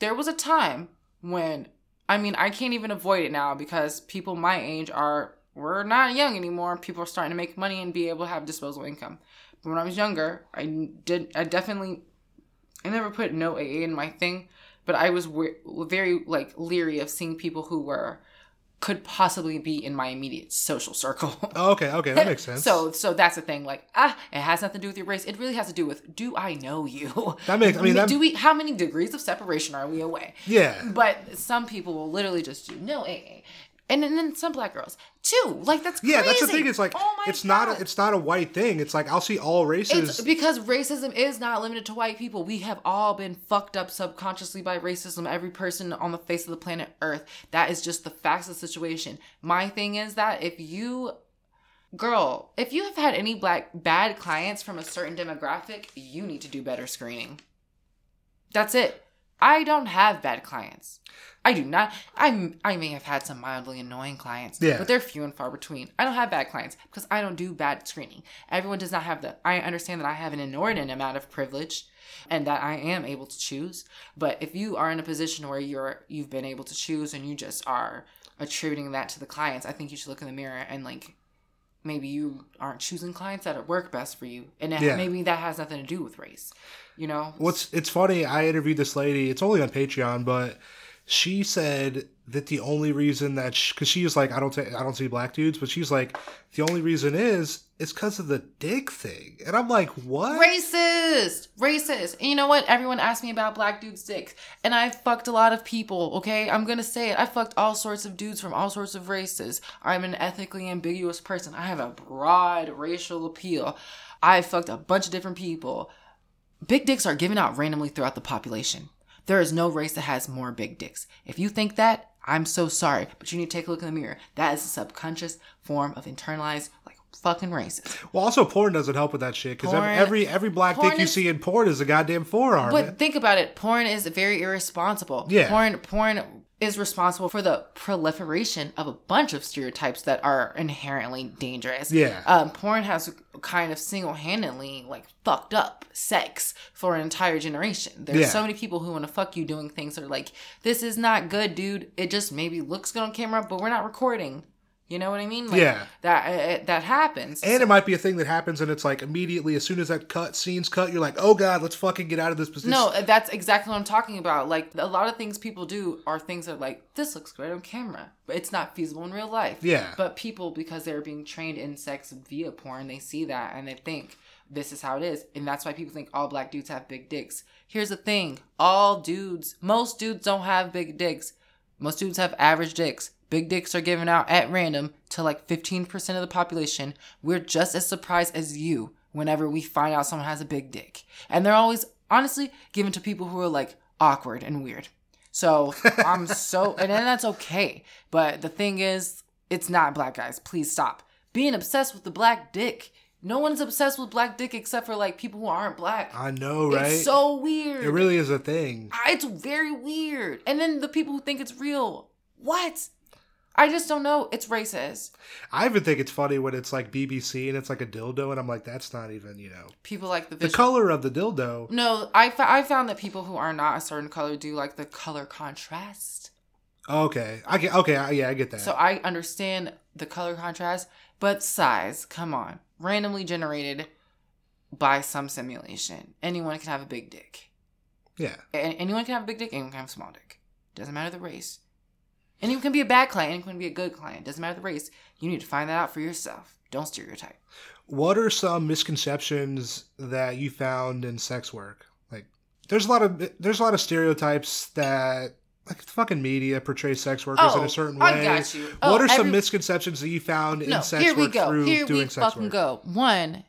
There was a time when I mean, I can't even avoid it now because people my age are we're not young anymore. People are starting to make money and be able to have disposable income. But when I was younger, I did I definitely I never put no AA in my thing, but I was we- very like leery of seeing people who were could possibly be in my immediate social circle. Oh, okay. Okay. That makes sense. So so that's the thing. Like ah, it has nothing to do with your race. It really has to do with do I know you? That makes- I mean, that- do we? How many degrees of separation are we away? yeah. But some people will literally just do no AA, and, and then some black girls too. Like that's Yeah, that's the thing. It's like oh it's not a, it's not a white thing. It's like I'll see all races. It's because racism is not limited to white people. We have all been fucked up subconsciously by racism. Every person on the face of the planet Earth. That is just the facts of the situation. My thing is that if you, girl, if you have had any black bad clients from a certain demographic, you need to do better screening. That's it. I don't have bad clients. I do not. I I may have had some mildly annoying clients, Yeah. but they're few and far between. I don't have bad clients because I don't do bad screening. Everyone does not have that. I understand that I have an inordinate amount of privilege, and that I am able to choose. But if you are in a position where you're you've been able to choose and you just are attributing that to the clients, I think you should look in the mirror and like maybe you aren't choosing clients that work best for you, and Yeah. maybe that has nothing to do with race. You know, What's it's funny. I interviewed this lady. It's only on Patreon, but she said that the only reason that because she, was like, I don't, ta- I don't see black dudes, but she's like, the only reason is it's because of the dick thing, and I'm like, what? racist, racist. And you know what? Everyone asked me about black dudes' dicks, and I fucked a lot of people. Okay, I'm gonna say it. I fucked all sorts of dudes from all sorts of races. I'm an ethically ambiguous person. I have a broad racial appeal. I fucked a bunch of different people. Big dicks are given out randomly throughout the population. There is no race that has more big dicks. If you think that, I'm so sorry, but you need to take a look in the mirror. That is a subconscious form of internalized, like fucking racist. Well, also porn doesn't help with that shit because every every black dick you is- see in porn is a goddamn forearm. But think about it. Porn is very irresponsible. Yeah. Porn porn is responsible for the proliferation of a bunch of stereotypes that are inherently dangerous. Yeah. Um, porn has kind of single handedly like fucked up sex for an entire generation. There's Yeah. so many people who want to fuck you doing things that are like, this is not good, dude. It just maybe looks good on camera, but we're not recording. You know what I mean? Like, Yeah. That uh, that happens. and it might be a thing that happens, and it's like immediately as soon as that cut scene's cut, you're like, oh god, let's fucking get out of this position. No, that's exactly what I'm talking about. Like a lot of things people do are things that are like this looks great on camera, but it's not feasible in real life. Yeah. But people, because they're being trained in sex via porn, they see that and they think this is how it is, and that's why people think all black dudes have big dicks. Here's the thing: all dudes, most dudes don't have big dicks. Most dudes have average dicks. Big dicks are given out at random to like 15% of the population. We're just as surprised as you whenever we find out someone has a big dick. And they're always, honestly, given to people who are like awkward and weird. So I'm so, and then that's okay. But the thing is, it's not black guys. Please stop being obsessed with the black dick. No one's obsessed with black dick except for like people who aren't black. I know, right? It's so weird. it really is a thing. It's very weird. And then the people who think it's real, what? I just don't know. It's racist. I even think it's funny when it's like BBC and it's like a dildo, and I'm like, that's not even, you know, People like the the color of the dildo. no, I, I found that people who are not a certain color do like the color contrast. Okay, I get. Okay, I, yeah, I get that. So I understand the color contrast, but size, come on. Randomly generated by some simulation. Anyone can have a big dick. yeah, A- anyone can have a big dick, anyone can have a small dick. Doesn't matter the race. Anyone can be a bad client, anyone can be a good client. Doesn't matter the race. You need to find that out for yourself. Don't stereotype. what are some misconceptions that you found in sex work? Like, there's a lot of there's a lot of stereotypes that like the fucking media portrays sex workers in Oh, a certain way. I got you. what Oh, are some every- misconceptions that you found in No, sex here we work go. through Here doing we sex fucking work? go. One,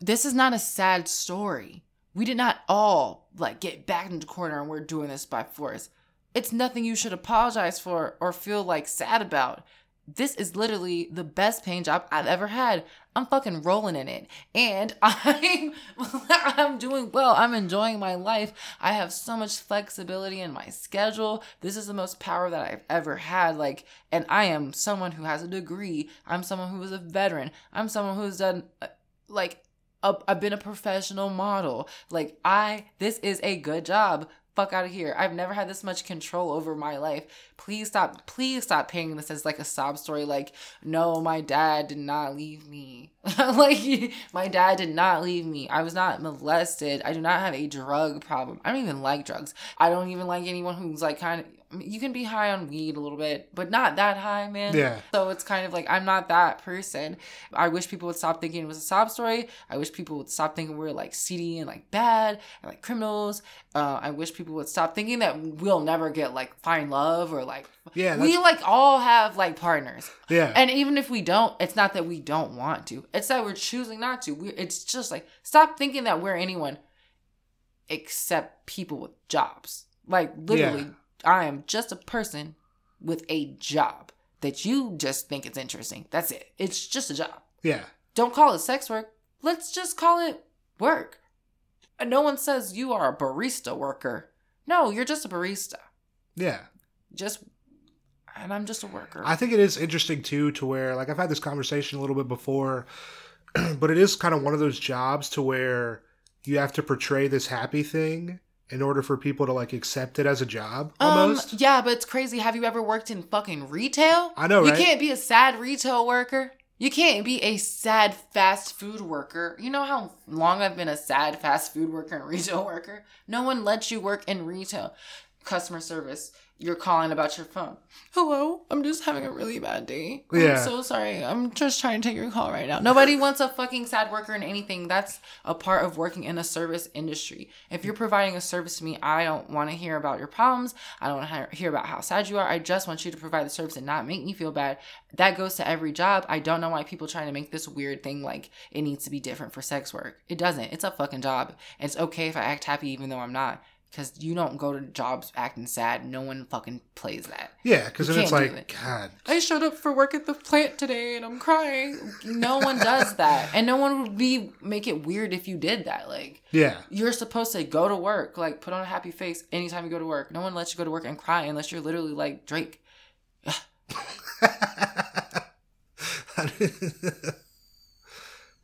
this is not a sad story. We did not all like get back into the corner and we're doing this by force. It's nothing you should apologize for or feel like sad about. This is literally the best paying job I've ever had. I'm fucking rolling in it. And I'm I'm doing well. I'm enjoying my life. I have so much flexibility in my schedule. This is the most power that I've ever had. Like, and I am someone who has a degree. I'm someone who is a veteran. I'm someone who's done like I've been a professional model. Like I this is a good job. Fuck out of here. I've never had this much control over my life. Please stop please stop painting this as like a sob story like no, my dad did not leave me. like my dad did not leave me. I was not molested. I do not have a drug problem. I don't even like drugs. I don't even like anyone who's like kind of you can be high on weed a little bit, but not that high, man. Yeah. So it's kind of like I'm not that person. I wish people would stop thinking it was a sob story. I wish people would stop thinking we're like seedy and like bad and like criminals. Uh, I wish people would stop thinking that we'll never get like find love or like Yeah, we like all have like partners. Yeah. And even if we don't, it's not that we don't want to. It's that we're choosing not to. We it's just like stop thinking that we're anyone except people with jobs. Like literally, Yeah. I am just a person with a job that you just think is interesting. That's it. It's just a job. yeah. Don't call it sex work. Let's just call it work. And no one says you are a barista worker. No, you're just a barista. Yeah. Just and I'm just a worker. I think it is interesting too to where like I've had this conversation a little bit before, but it is kind of one of those jobs to where you have to portray this happy thing in order for people to like accept it as a job almost. Um, yeah, but it's crazy. Have you ever worked in fucking retail? I know, You can't be a sad retail worker. You can't be a sad fast food worker. You know how long I've been a sad fast food worker and retail worker? No one lets you work in retail. Customer service, you're calling about your phone. Hello, I'm just having a really bad day. Yeah. I'm so sorry. I'm just trying to take your call right now. Nobody wants a fucking sad worker in anything. That's a part of working in a service industry. If you're providing a service to me, I don't want to hear about your problems. I don't want to hear about how sad you are. I just want you to provide the service and not make me feel bad. That goes to every job. I don't know why people trying to make this weird thing like it needs to be different for sex work. It doesn't. It's a fucking job. And it's okay if I act happy even though I'm not. Because you don't go to jobs acting sad. No one fucking plays that. Yeah, because then it's like, it. God, I showed up for work at the plant today and I'm crying. No one does that. And no one would be make it weird if you did that. Like yeah, you're supposed to go to work, like put on a happy face anytime you go to work. No one lets you go to work and cry unless you're literally like Drake. that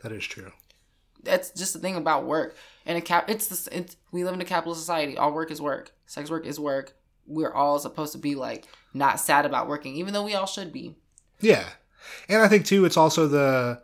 is true. That's just the thing about work. And a cap it's the it's we live in a capitalist society. All work is work. Sex work is work. We're all supposed to be like not sad about working, even though we all should be. Yeah, and I think too, it's also the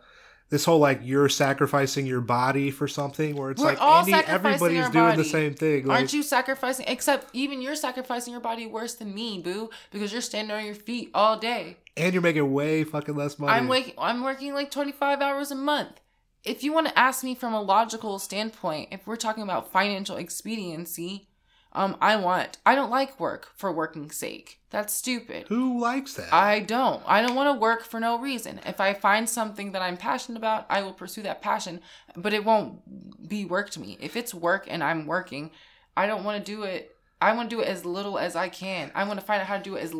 this whole like you're sacrificing your body for something where it's We're like all Andy, everybody's doing the same thing. Like, Aren't you sacrificing? Except even you're sacrificing your body worse than me, boo, because you're standing on your feet all day. And you're making way fucking less money. I'm waking. I'm working like 25 hours a month. If you want to ask me from a logical standpoint, if we're talking about financial expediency, um, I want. I don't like work for working's sake. That's stupid. Who likes that? I don't. I don't want to work for no reason. If I find something that I'm passionate about, I will pursue that passion, but it won't be work to me. If it's work and I'm working, I don't want to do it. I want to do it as little as I can. I want to find out how to do it as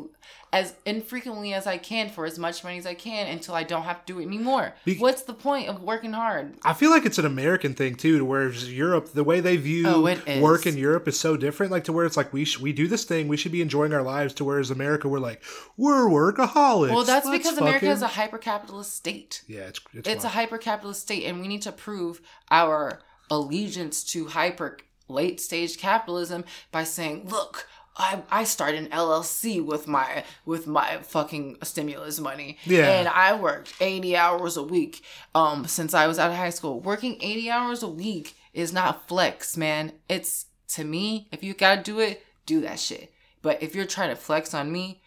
as infrequently as I can for as much money as I can until I don't have to do it anymore. Be- What's the point of working hard? I feel like it's an American thing too, to where Europe, the way they view Oh, work in Europe is so different. Like to where it's like we sh- we do this thing, we should be enjoying our lives. To whereas America, we're like we're workaholics. Well, that's Let's because America is a hyper capitalist state. yeah, it's it's, it's a hyper capitalist state and we need to prove our allegiance to hyper late stage capitalism by saying look I, I started an LLC with my with my fucking stimulus money. Yeah. And I worked 80 hours a week um since I was out of high school. Working 80 hours a week is not flex, man. It's to me, if you got to do it, do that shit. But if you're trying to flex on me,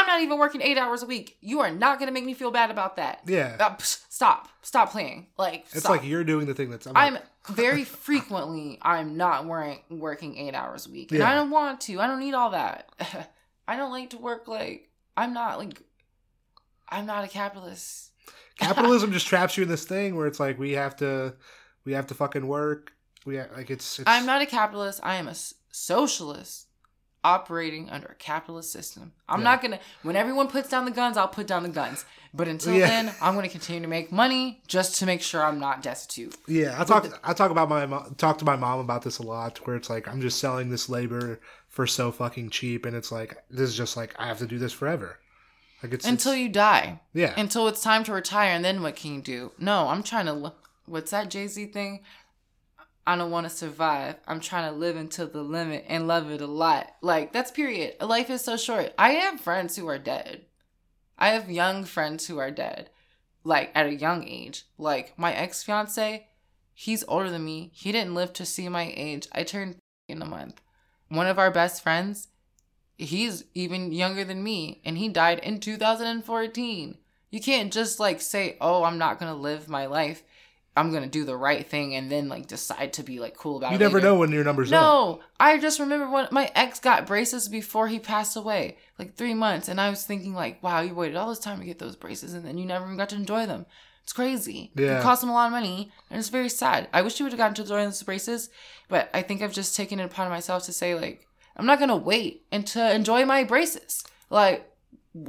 I'm not even working 8 hours a week. You are not going to make me feel bad about that. yeah. Uh, psh, stop. Stop playing. Like it's stop. like you're doing the thing that's. I'm, I'm like, very frequently I'm not wearing, working eight hours a week, and I don't want to. I don't need all that. I don't like to work like I'm not like I'm not a capitalist. capitalism just traps you in this thing where it's like we have to we have to fucking work. We ha- like it's, it's I'm not a capitalist. I am a s- socialist operating under a capitalist system. I'm Yeah. not gonna. When everyone puts down the guns, I'll put down the guns. But until Yeah. then, I'm gonna continue to make money just to make sure I'm not destitute. Yeah, I talk I talk about my talk to my mom about this a lot where it's like I'm just selling this labor for so fucking cheap and it's like this is just like I have to do this forever. Like it's until it's- you die. yeah. until it's time to retire and then what can you do no i'm trying to what's that jay-z thing i don't want to survive. I'm trying to live until the limit and love it a lot. Like that's period. Life is so short. I have friends who are dead. I have young friends who are dead. Like at a young age. Like my ex-fiance he's older than me. He didn't live to see my age. I turned in a month. One of our best friends he's even younger than me and he died in 2014 you can't just like say oh i'm not gonna live my life i'm gonna do the right thing and then like decide to be like cool about you it You never later. know when your numbers up. no i just remember when my ex got braces before he passed away like three months and i was thinking like wow you waited all this time to get those braces and then you never even got to enjoy them it's crazy Yeah. it cost him a lot of money and it's very sad i wish you would have gotten to enjoy those braces but i think i've just taken it upon myself to say like i'm not gonna wait and to enjoy my braces like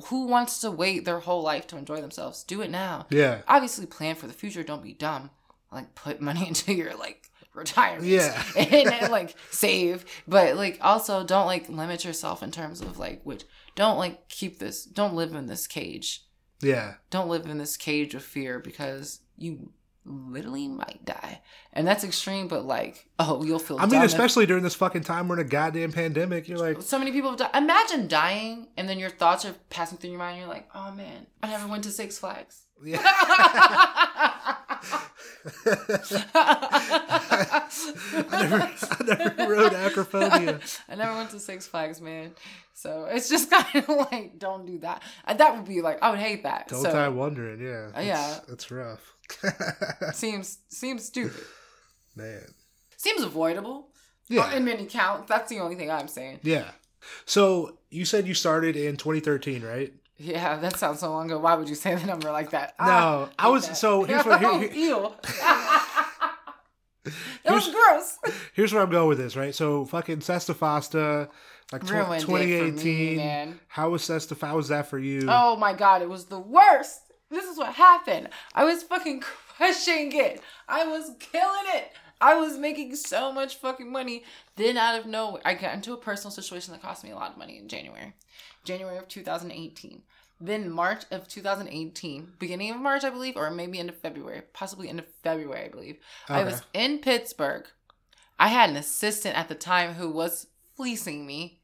who wants to wait their whole life to enjoy themselves do it now Yeah. obviously plan for the future don't be dumb like put money into your like retirement Yeah. and then, like save but like also don't like limit yourself in terms of like which don't like keep this don't live in this cage Yeah. don't live in this cage of fear because you literally might die. And that's extreme, but like, oh, you'll feel I mean, dumb if- especially during this fucking time we're in a goddamn pandemic. You're like, so many people have died. Imagine dying and then your thoughts are passing through your mind. And you're like, oh man, I never went to Six Flags. yeah. I never, I never rode acrophobia. I never went to Six Flags, man. So it's just kind of like, don't do that. And that would be like, I would hate that. Don't so die wondering. Yeah. Uh, yeah. It's, it's rough. seems seems stupid. Man. Seems avoidable. Yeah. In many counts. That's the only thing I'm saying. Yeah. So you said you started in 2013, right? Yeah, that sounds so long ago. Why would you say the number like that? No, Ah, I was- that. so here's what- here- Oh, here- ew. that was gross. Here's where I'm going with this, right? So fucking Sesta Fosta, like tw- Ruined it for me, 2018. man. How was Sesta? How was that for you? Oh my god, it was the worst. This is what happened. I was fucking crushing it. I was killing it. I was making so much fucking money. Then out of nowhere, I got into a personal situation that cost me a lot of money in January. January of 2018. Then March of 2018, beginning of March, I believe, or maybe end of February, possibly end of February, I believe. I was in Pittsburgh. I had an assistant at the time who was fleecing me.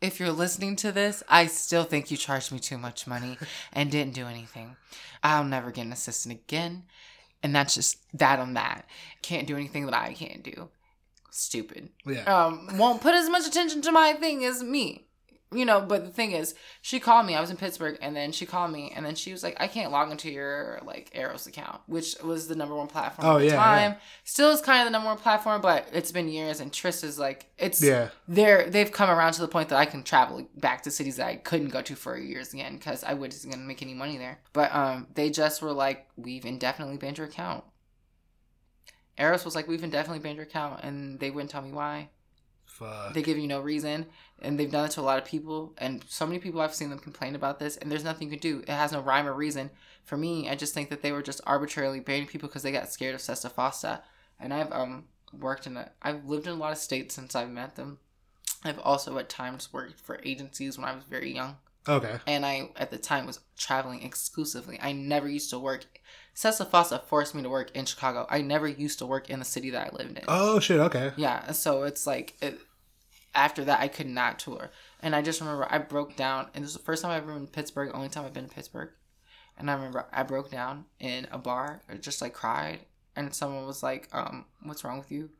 If you're listening to this, I still think you charged me too much money and didn't do anything. I'll never get an assistant again. And that's just that on that. Can't do anything that I can't do. Stupid. Yeah. Um, won't put as much attention to my thing as me. You know, but the thing is, she called me. I was in Pittsburgh, and then she called me, and then she was like, "I can't log into your like Eros account, which was the number one platform Oh, at the yeah, time. Still is kind of the number one platform, but it's been years, and Tryst is like, it's Yeah. they're they've come around to the point that I can travel back to cities that I couldn't go to for years again because I wasn't gonna make any money there. But um, they just were like, "We've indefinitely banned your account." Eros was like, "We've indefinitely banned your account," and they wouldn't tell me why. Fuck. They give you no reason, and they've done it to a lot of people. And so many people I've seen them complain about this, and there's nothing you can do. It has no rhyme or reason. For me, I just think that they were just arbitrarily banning people because they got scared of Sesta Fosta. And I've um worked in a, I've lived in a lot of states since I've met them. I've also at times worked for agencies when I was very young, okay. and I at the time was traveling exclusively. I never used to work. Sesta Fosta forced me to work in Chicago. I never used to work in the city that I lived in. Oh shit. Okay. Yeah, so it's like it, after that I could not tour, and I just remember I broke down, and this is the first time I've ever been to Pittsburgh, only time I've been to Pittsburgh, and I remember I broke down in a bar, I just like cried, and someone was like, um, "What's wrong with you?"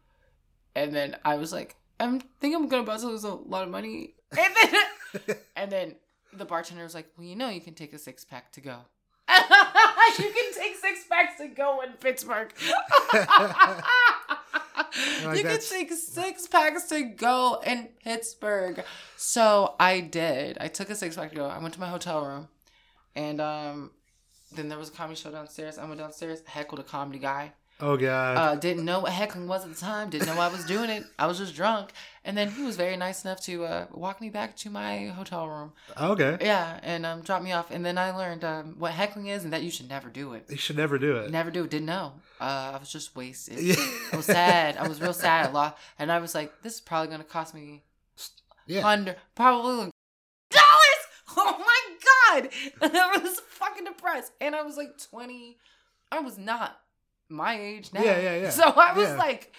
And then I was like, "I'm think I'm gonna about to lose a lot of money," and then and then the bartender was like, "Well, you know, you can take a six pack to go." you can take six packs to go in Pittsburgh. Like, you can take six packs to go in Pittsburgh. So I did. I took a six pack to go. I went to my hotel room, and um, then there was a comedy show downstairs. I went downstairs, heckled a comedy guy. Oh god. Uh, didn't know what heckling was at the time. Didn't know I was doing it. I was just drunk. And then he was very nice enough to uh, walk me back to my hotel room. okay. Yeah, and um, drop me off. And then I learned um, what heckling is and that you should never do it. You should never do it. Never do it. Didn't know. Uh, I was just wasted. Yeah. I was sad. I was real sad. A lot, and I was like, "This is probably gonna cost me Yeah. hundred, probably dollars." Oh my god! And I was fucking depressed, and I was like twenty. I was not my age now. Yeah, yeah, yeah. So I was Yeah. like,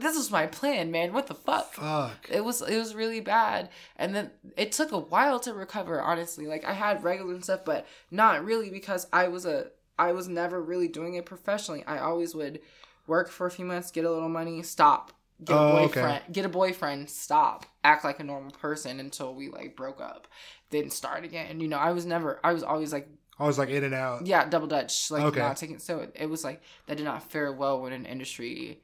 "This was my plan, man. What the fuck?" Fuck. It was it was really bad, and then it took a while to recover. Honestly, like I had regular and stuff, but not really because I was a I was never really doing it professionally. I always would work for a few months, get a little money, stop, get a Oh, okay. boyfriend, get a boyfriend, stop, act like a normal person until we like broke up, then start again. You know, I was never, I was always like I was like in and out. yeah, double dutch, like Okay. not taking. So it, it was like that did not fare well when an industry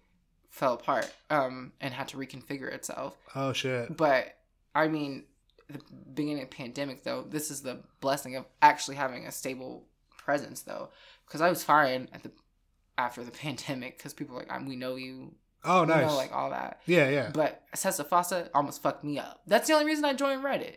fell apart um and had to reconfigure itself. Oh shit. But I mean, the beginning of pandemic though, this is the blessing of actually having a stable presence though, because I was fine at the after the pandemic because people were like "Um, we know you, Oh you nice. know, like all that. yeah, yeah. But Sesta Fosta almost fucked me up. That's the only reason I joined Reddit.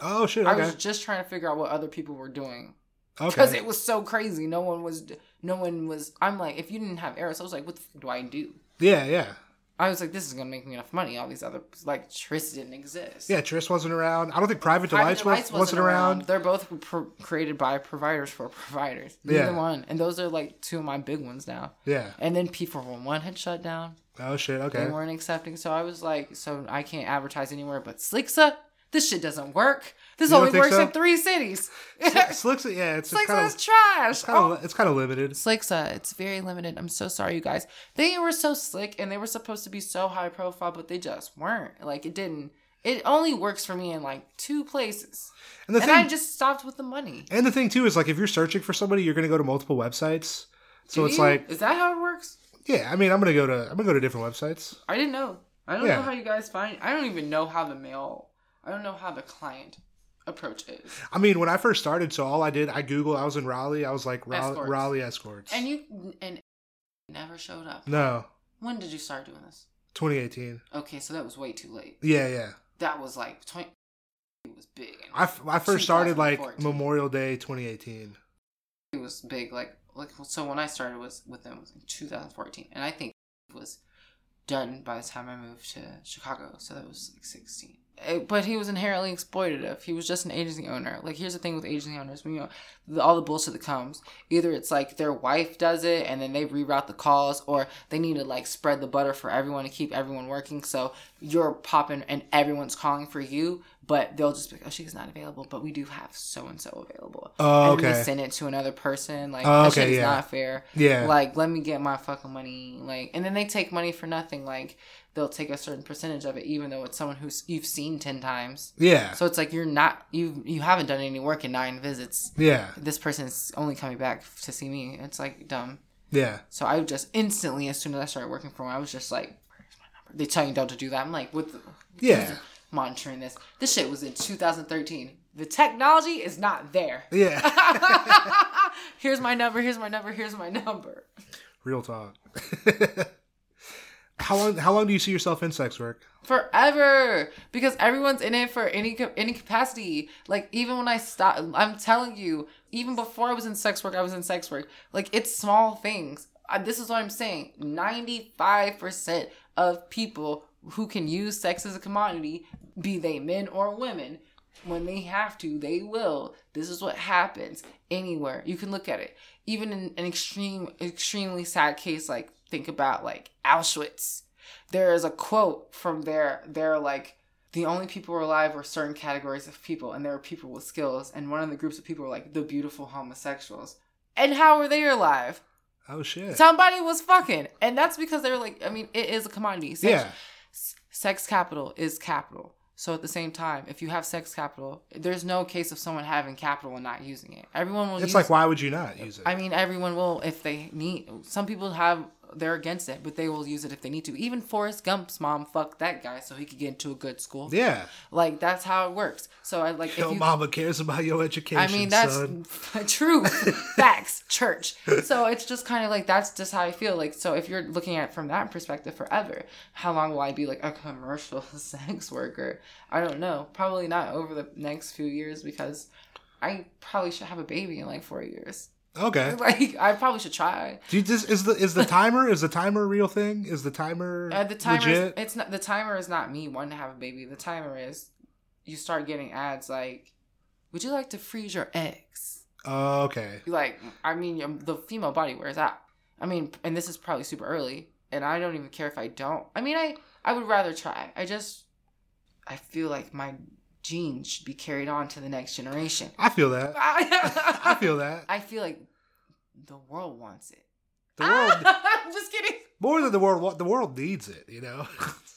Oh shit. I was just trying to figure out what other people were doing because Okay. it was so crazy. No one was, no one was. I'm like, if you didn't have Eros, I was like, what the fuck do I do? Yeah, yeah. I was like, this is gonna make me enough money. All these other like Tryst didn't exist. Yeah, Tryst wasn't around. I don't think Private Private Delights, was, Delights wasn't, around. They're both pro- created by providers for providers. Yeah. One, and those are like two of my big ones now. Yeah. And then P four one one had shut down. Oh shit. Okay. They weren't accepting, so I was like, so I can't advertise anywhere. But Slixa, this shit doesn't work. This You don't only think works so? in three cities. Slicks. Yeah, it's, Slixa kind is of trash. kind of it's kind of oh. limited. Slixa, uh, it's very limited. I'm so sorry, you guys. They were so slick and they were supposed to be so high profile, but they just weren't. Like it didn't. It only works for me in like two places, And the and thing, I just stopped with the money. and the thing too is like if you're searching for somebody, you're gonna go to multiple websites. So Do it's you? like, is that how it works? yeah. I mean, I'm gonna go to I'm gonna go to different websites. I didn't know. I don't Yeah. know how you guys find. I don't even know how the mail. I don't know how the client approach is. I mean, when I first started, so all I did, I Googled. I was in Raleigh. I was like Raleigh Escorts. Raleigh escorts. And you and never showed up. no, When did you start doing this? 2018. Okay, so that was way too late. Yeah, yeah. That was like twenty. It was big. and I, f- I first started like Memorial Day 2018. it was big. Like like so when I started was with them was in 2014, and I think it was done by the time I moved to Chicago. So that was like 16. Eh, But he was inherently exploitative. He was just an agency owner. Like here's the thing with agency owners, when you know the, all the bullshit that comes. Either it's like their wife does it and then they reroute the calls, or they need to like spread the butter for everyone to keep everyone working. So you're popping and everyone's calling for you, but they'll just be like, oh, she's not available, but we do have so and so available. Oh, and okay. they send it to another person. Like Oh, that okay, shit is yeah. not fair. Yeah. Like let me get my fucking money. Like and then they take money for nothing. Like they'll take a certain percentage of it, even though it's someone who's you've seen ten times. Yeah. So it's like you're not you you haven't done any work in nine visits. yeah. This person's only coming back to see me. It's like dumb. Yeah. So I just instantly, as soon as I started working for them, I was just like, "Where's my number?" They tell you don't to do that. I'm like, what? The, Yeah. monitoring this. This shit was in 2013. The technology is not there. Yeah. here's my number. Here's my number. Here's my number. Real talk. how long? How long do you see yourself in sex work? Forever, because everyone's in it for any any capacity. Like even when I stop, I'm telling you, even before I was in sex work, I was in sex work. Like it's small things. Uh, this is what I'm saying. Ninety five percent of people who can use sex as a commodity, be they men or women, when they have to, they will. This is what happens anywhere. You can look at it. Even in an extreme, extremely sad case, like think about like Auschwitz. There is a quote from there. They're like, the only people who are alive were certain categories of people, and there were people with skills. And one of the groups of people were like the beautiful homosexuals. And how were they alive? Oh shit. Somebody was fucking, and that's because they were like, I mean, it is a commodity. Sex, Yeah. sex capital is capital. So at the same time, if you have sex capital, there's no case of someone having capital and not using it. Everyone will. It's like why would you not use it? I mean, everyone will if they need. Some people have they're against it, but they will use it if they need to. Even Forrest Gump's mom fucked that guy so he could get into a good school. yeah. Like that's how it works. So I like Your if you. mama cares about your education. I mean that's son. true facts church so it's just kind of like that's just how i feel like so if you're looking at it from that perspective forever how long will i be like a commercial sex worker i don't know probably not over the next few years because i probably should have a baby in like four years okay. like i probably should try. Do you just is the is the timer is the timer a real thing? Is the timer uh, the timer is, it's not the timer is not me wanting to have a baby. The timer is you start getting ads like would you like to freeze your eggs Oh, okay. like i mean um, the female body wears out. I mean and this is probably super early and i don't even care if i don't. I mean i i would rather try. I just i feel like my genes should be carried on to the next generation I feel that. I feel that. i feel like the world wants it The world i'm just kidding more than the world the world needs it, you know.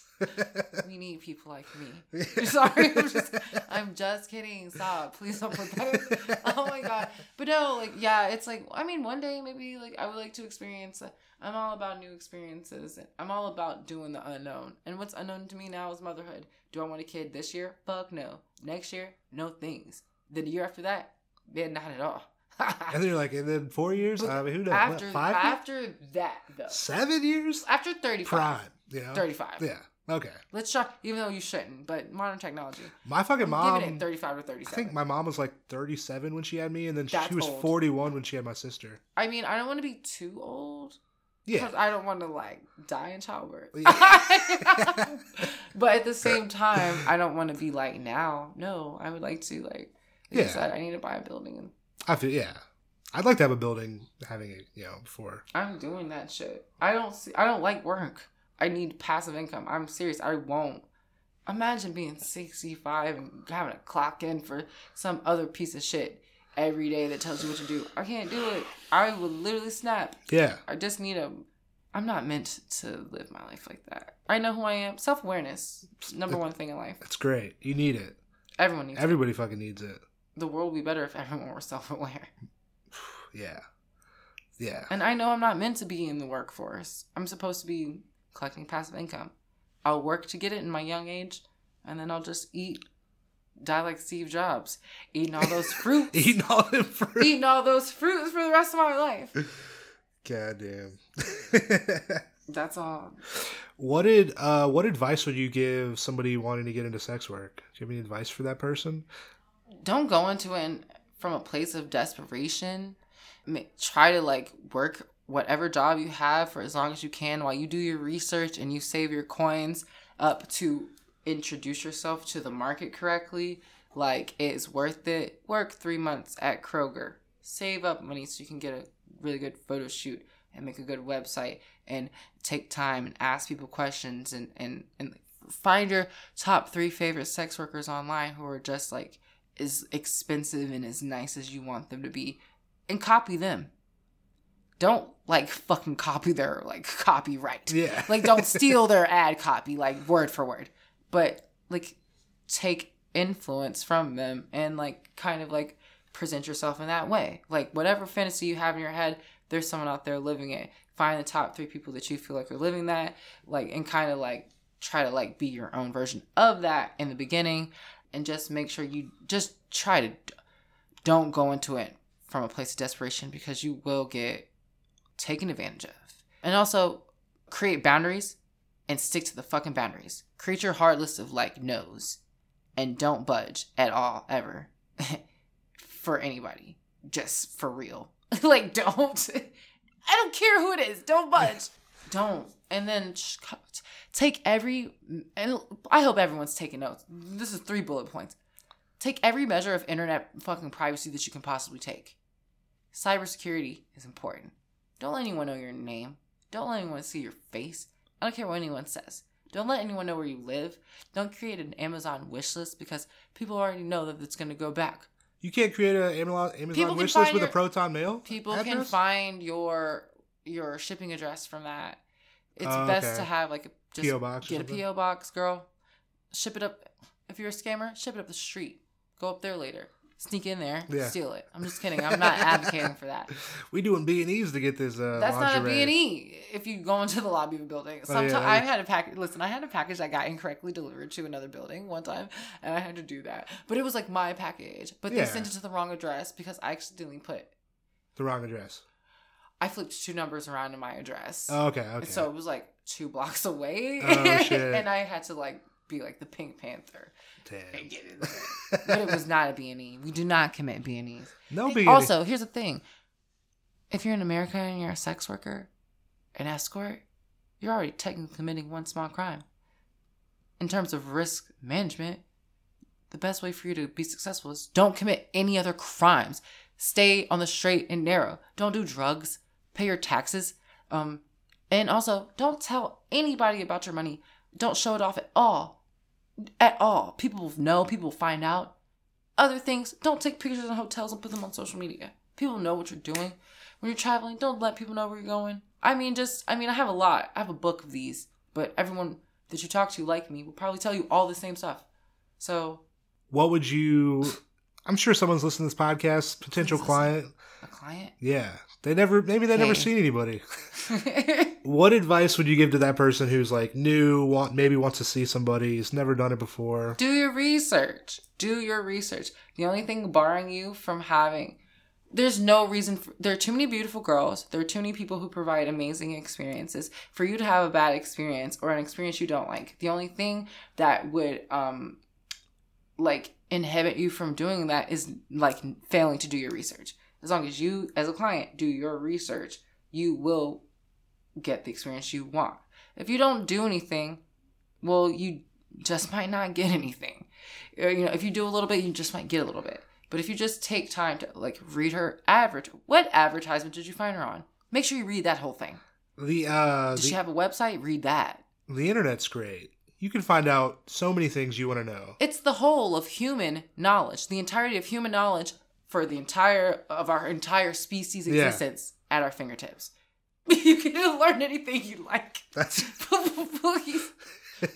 we need people like me sorry i'm just i'm just kidding stop please don't put that in. oh my god but no like yeah it's like i mean one day maybe like i would like to experience i'm all about new experiences i'm all about doing the unknown and what's unknown to me now is motherhood do i want a kid this year fuck no next year no things Then the year after that yeah not at all and then you're like, and then four years? I mean, who knows? What, after five? years? after that though Seven years? after 35 Prime. You know? 35 Yeah. Okay. let's try even though you shouldn't but modern technology My fucking mom. it 35 or 37 I think my mom was like 37 when she had me, and then That's she was old. 41 when she had my sister. I mean, I don't want to be too old, Yeah. Because I don't want to like die in childbirth. Yeah. but at the same time, I don't want to be like now. No, I would like to like. like Yeah. I said, I need to buy a building, and I feel yeah. I'd like to have a building having it, you know, before. I'm doing that shit. I don't see. I don't like work. I need passive income. I'm serious. I won't. Imagine being 65 and having to clock in for some other piece of shit every day that tells you what to do. I can't do it. I would literally snap. Yeah. I just need a. I'm not meant to live my life like that. I know who I am. Self awareness, number one thing in life. It's great. You need it. Everyone needs. it. Everybody fucking needs it. The world would be better if everyone were self aware. Yeah. Yeah. And I know I'm not meant to be in the workforce. I'm supposed to be collecting passive income. I'll work to get it in my young age, and then I'll just eat, die like Steve Jobs, eating all those fruits, Eating all them fruit. eating all those fruits for the rest of my life. Goddamn. That's all. what did uh what advice would you give somebody wanting to get into sex work? Do you have any advice for that person? don't go into it from a place of desperation. Try to like work whatever job you have for as long as you can while you do your research and you save your coins up to introduce yourself to the market correctly. Like it's worth it. Work three months at Kroger. Save up money so you can get a really good photo shoot and make a good website and take time and ask people questions and, and, and find your top three favorite sex workers online who are just like as expensive and as nice as you want them to be and copy them. Don't like fucking copy their like copyright. Yeah. Like don't steal their ad copy like word for word. But like take influence from them and like kind of like present yourself in that way. Like whatever fantasy you have in your head, there's someone out there living it. Find the top three people that you feel like are living that, like and kind of like try to like be your own version of that in the beginning and just make sure you just try to don't go into it from a place of desperation because you will get taken advantage of. And also create boundaries and stick to the fucking boundaries. Create your hard list of like no's and don't budge at all ever for anybody. Just for real. like don't I don't care who it is. Don't budge. don't. And then sh- take every and I hope everyone's taking notes. This is three bullet points. Take every measure of internet fucking privacy that you can possibly take. Cybersecurity is important. Don't let anyone know your name. Don't let anyone see your face. I don't care what anyone says. Don't let anyone know where you live. Don't create an Amazon wish list because people already know that it's going to go back. You can't create an Amazon, Amazon wish list with a Proton mail. People can find your your shipping address from that. It's Oh, best okay. to have like a just P.O. box Get a PO box, girl. Ship it up. If you're a scammer, ship it up the street. Go up there later. Sneak in there, Yeah. steal it. I'm just kidding. I'm not advocating for that. We doing B and E's to get this. Uh, That's not a lingerie. And E. If you go into the lobby of a building, Oh, yeah, sometimes yeah. I had a package. Listen, I had a package that got incorrectly delivered to another building one time, and I had to do that. But it was like my package. But they sent it to the wrong address because I accidentally put. The wrong address. I flipped two numbers around in my address. Oh, okay. Okay. So it was like two blocks away. Oh, and I had to like be like the Pink Panther Damn. and get it there. but it was not a B&E. We do not commit B&Es. no Hey, B. Also, here's the thing. If you're in America and you're a sex worker, an escort, you're already technically committing one small crime. In terms of risk management, the best way for you to be successful is don't commit any other crimes. Stay on the straight and narrow. Don't do drugs. Pay your taxes. Um, and also, don't tell anybody about your money. Don't show it off at all. At all. People will know. People will find out. Other things, don't take pictures in hotels and put them on social media. People know what you're doing. When you're traveling, don't let people know where you're going. I mean, just, I mean, I have a lot. I have a book of these, but everyone that you talk to, like me, will probably tell you all the same stuff. So, What would you? I'm sure someone's listening to this podcast. Potential client. a client. Yeah. They never. Maybe they never seen anybody. What advice would you give to that person who's like new, want maybe wants to see somebody, has never done it before? Do your research. Do your research. The only thing barring you from having there's no reason for, there are too many beautiful girls. There are too many people who provide amazing experiences for you to have a bad experience or an experience you don't like. The only thing that would um like inhibit you from doing that is like failing to do your research. As long as you as a client do your research, you will get the experience you want. If you don't do anything, well, you just might not get anything. You know, if you do a little bit, you just might get a little bit. But if you just take time to like read her advert, what advertisement did you find her on? Make sure you read that whole thing. The uh Does the, she have a website? Read that. the internet's great. You can find out so many things you want to know. It's the whole of human knowledge, the entirety of human knowledge for the entire of our entire species Yeah. existence at our fingertips. You can learn anything you like. That's Please.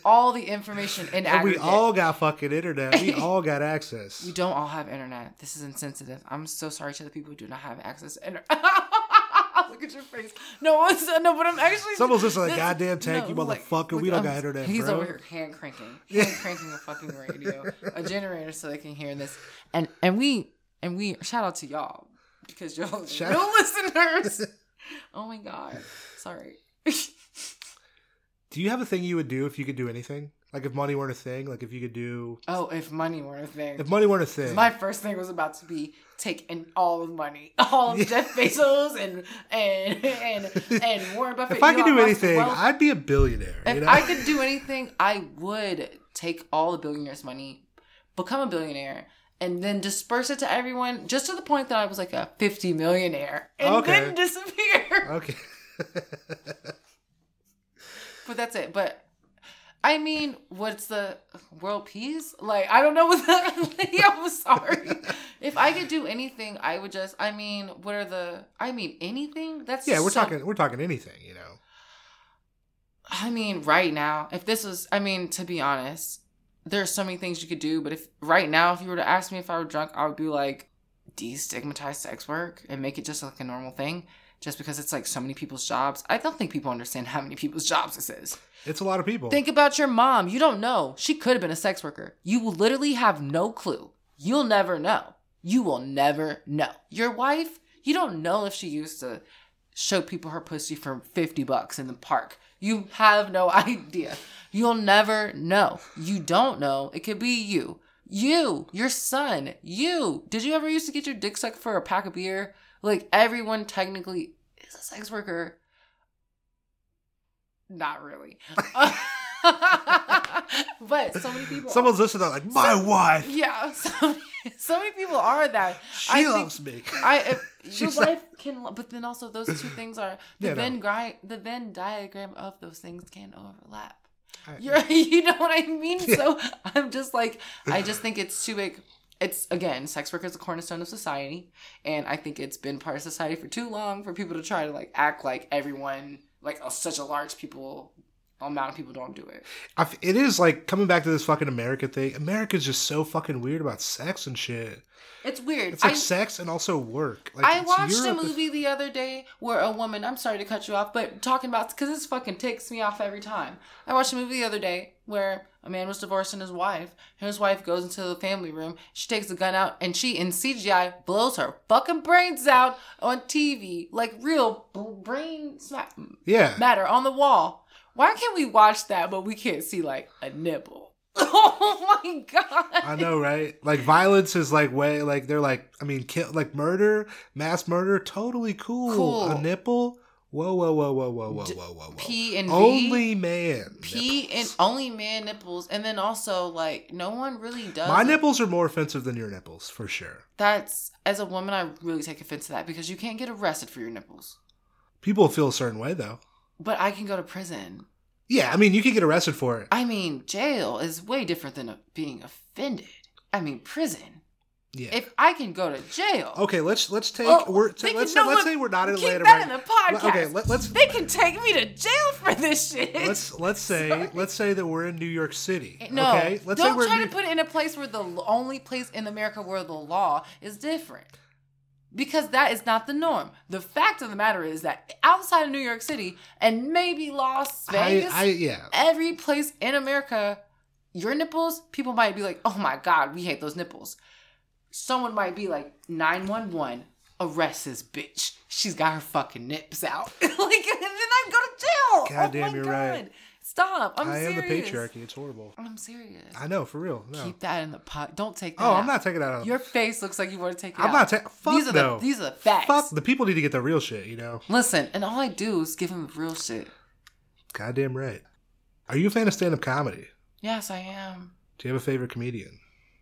All the information in and we all got fucking internet. We all got access. We don't all have internet. This is insensitive. I'm so sorry to the people who do not have access to internet. Look at your face. No, it's, no, but I'm actually. Someone's just like, "Goddamn tank, you like- motherfucker, look, we don't I'm- got internet, He's bro." over here hand cranking, hand cranking a fucking radio, a generator, so they can hear this. And and we and we shout out to y'all because y'all Shout real out- listeners. oh my god, sorry. Do you have a thing you would do if you could do anything? Like if money weren't a thing? Like if you could do oh, if money weren't a thing. if money weren't a thing. My first thing was about to be take in all of money, all of Jeff Bezos and and and and Warren Buffett. if I could do anything, I'd be a billionaire. if you know? I could do anything, I would take all the billionaires' money, become a billionaire, and then disperse it to everyone, just to the point that I was like a fifty millionaire, and Okay. then disappear. okay. But that's it. But I mean, what's the world peace? Like, I don't know what that. I'm sorry. If I could do anything, I would just. I mean, what are the? I mean, anything. That's yeah, we're so- talking we're talking anything, you know. I mean, right now, if this was, I mean, to be honest, there's so many things you could do. But if right now, if you were to ask me if I were drunk, I would be like, destigmatize sex work and make it just like a normal thing. Just because it's like so many people's jobs. I don't think people understand how many people's jobs this is. It's a lot of people. Think about your mom. You don't know. She could have been a sex worker. You will literally have no clue. You'll never know. You will never know. Your wife, you don't know if she used to show people her pussy for 50 bucks in the park. You have no idea. You'll never know. You don't know. It could be you. You, your son, you. Did you ever used to get your dick sucked for a pack of beer? Like everyone technically is a sex worker. Not really. but so many people. Someone's listening to like, my wife. yeah, so, so many people are that. She I think- loves me. I if your She's like- wife can, but then also those two things are the Yeah, no. Venn gri- the Venn diagram of those things can overlap. I- You're, you know what I mean? Yeah. So I'm just like, I just think it's too big. It's again, sex work is the cornerstone of society, and I think it's been part of society for too long for people to try to like act like everyone, like a, such a large people amount of people don't do it. I f- it is like coming back to this fucking America thing. America's just so fucking weird about sex and shit. It's weird. It's like I- sex and also work. Like, I watched Europe. a movie the other day where a woman, I'm sorry to cut you off, but talking about, because this fucking ticks me off every time. I watched a movie the other day where a man was divorcing his wife, and his wife goes into the family room, she takes a gun out, and she, in CGI, blows her fucking brains out on TV, like real b- brain smack Yeah. matter on the wall. Why can't we watch that, but we can't see, like, a nipple? Oh my god. I know, right? Like violence is like way like they're like I mean kill like murder, mass murder, totally cool. Cool. A nipple? Whoa, whoa, whoa, whoa, whoa, whoa, whoa, whoa, whoa. P and V? Only man. P and only man nipples, and then also like no one really does. My nipples are more offensive than your nipples, for sure. That's as a woman, I really take offense to that because you can't get arrested for your nipples, People feel a certain way though. but I can go to prison. Yeah, I mean you can get arrested for it. I mean, jail is way different than being offended. I mean, prison. Yeah. If I can go to jail, okay, let's let's take Oh, we're let's no, let's say we're not in keep Atlanta that right in the podcast. Okay, let, let's they can take me to jail for this shit. let's let's say let's say that we're in New York City. Eh, no, okay, let's don't say we're try in to put it in a place where the only place in America where the law is different. Because that is not the norm. The fact of the matter is that outside of New York City and maybe Las I, Vegas, I yeah. every place in America, your nipples, people might be like, oh my God, we hate those nipples. Someone might be like, 911, arrest this bitch. She's got her fucking nips out. like, and then I go to jail. God oh damn, my you're God. right. Stop. I'm serious. I am the patriarchy. It's horrible. I'm serious. I know, for real. No. Keep that in the pot. Don't take that. Oh, out. I'm not taking that out. Your face looks like you want to take it I'm out. not taking. Fuck these are no. the these are the facts. Fuck. The people need to get the real shit. You know. Listen, and all I do is give him real shit. Goddamn right. Are you a fan of stand-up comedy? Yes, I am. Do you have a favorite comedian?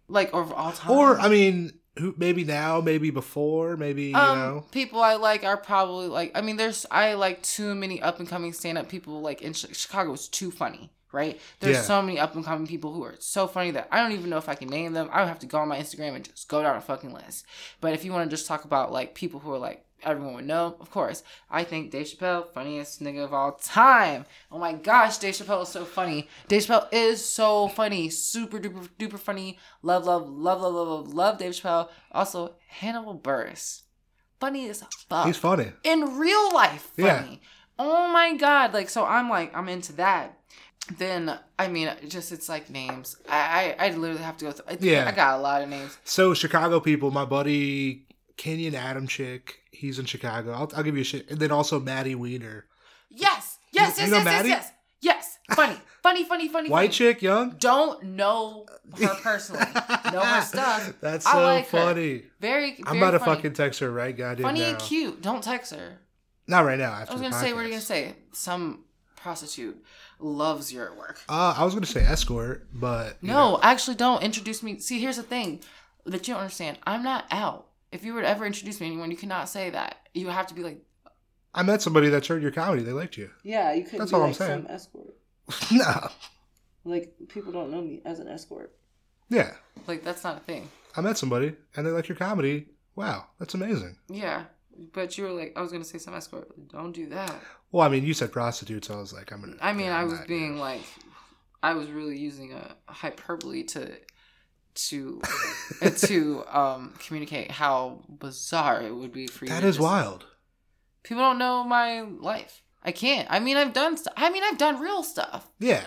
Like over all time. Or I mean, who? Maybe now, maybe before, maybe you um, know. people I like are probably like. I mean, there's I like too many up and coming stand up people. Like in Chi- Chicago, is too funny. Right? There's Yeah. so many up and coming people who are so funny that I don't even know if I can name them. I would have to go on my Instagram and just go down a fucking list. But if you want to just talk about like people who are like everyone would know, of course, I think Dave Chappelle, funniest nigga of all time. Oh my gosh, Dave Chappelle is so funny. Dave Chappelle is so funny, super duper duper funny. Love, love, love, love, love, love, love Dave Chappelle. Also, Hannibal Buress, funny as fuck He's funny. in real life Yeah. Oh my god! Like so, I'm like I'm into that. Then I mean, just it's like names. I I, I literally have to go through. I, Yeah. I got a lot of names. So Chicago people, my buddy Kenyon Adamczyk, he's in Chicago. I'll, I'll give you a shit. And then also Maddie Weiner, Yes, yes, You- yes, you know yes, yes, Maddie? yes, yes. Funny, funny, funny, funny. white funny. chick, young. Don't know her personally. know her stuff. That's so like her. funny. Very. I'm very about to fucking text her right goddamn funny now. and cute. Don't text her. Not right now. I was gonna say, what are you gonna say? Some prostitute loves your work. Uh, I was gonna say escort, but No, know. actually, don't introduce me. See, here's the thing that you don't understand. I'm not out. If you were to ever introduce me to anyone, you cannot say that. You have to be like, I met somebody that heard your comedy. They liked you. yeah, you couldn't That's be all I'm saying. some escort. no. Like people don't know me as an escort. Yeah, Like that's not a thing. I met somebody and they like your comedy. Wow, that's amazing. Yeah, but you were like, I was gonna say some escort. Don't do that. Well, I mean, you said prostitutes. So I was like, I'm gonna. I mean, yeah, I I'm was not- being like, I was really using a hyperbole to to to um communicate how bizarre it would be for you. That is wild. People don't know my life. I can't. I mean, I've done stuff. I mean, I've done real stuff. Yeah.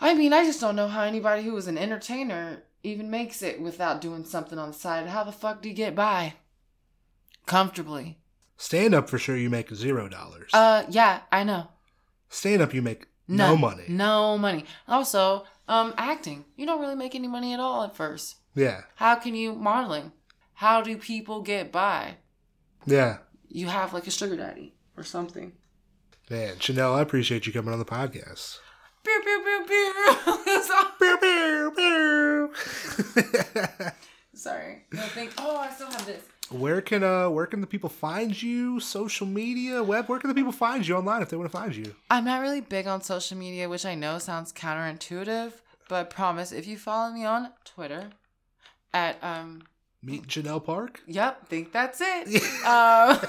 I mean, I just don't know how anybody who is an entertainer even makes it without doing something on the side. How the fuck do you get by comfortably? Stand up for sure. You make zero dollars. Uh, yeah, I know. Stand up, you make no None. money. No money. Also, um, acting. You don't really make any money at all at first. Yeah. How can you modeling? How do people get by? Yeah. You have like a sugar daddy or something. Man, Janelle, I appreciate you coming on the podcast. Pew pew pew pew. Pew, pew, pew. Sorry. No, thank. Oh, I still have this. Where can uh where can the people find you? Social media, web. Where can the people find you online if they want to find you? I'm not really big on social media, which I know sounds counterintuitive, but I promise if you follow me on Twitter at um Meet Janelle Park. yep, think that's it. um,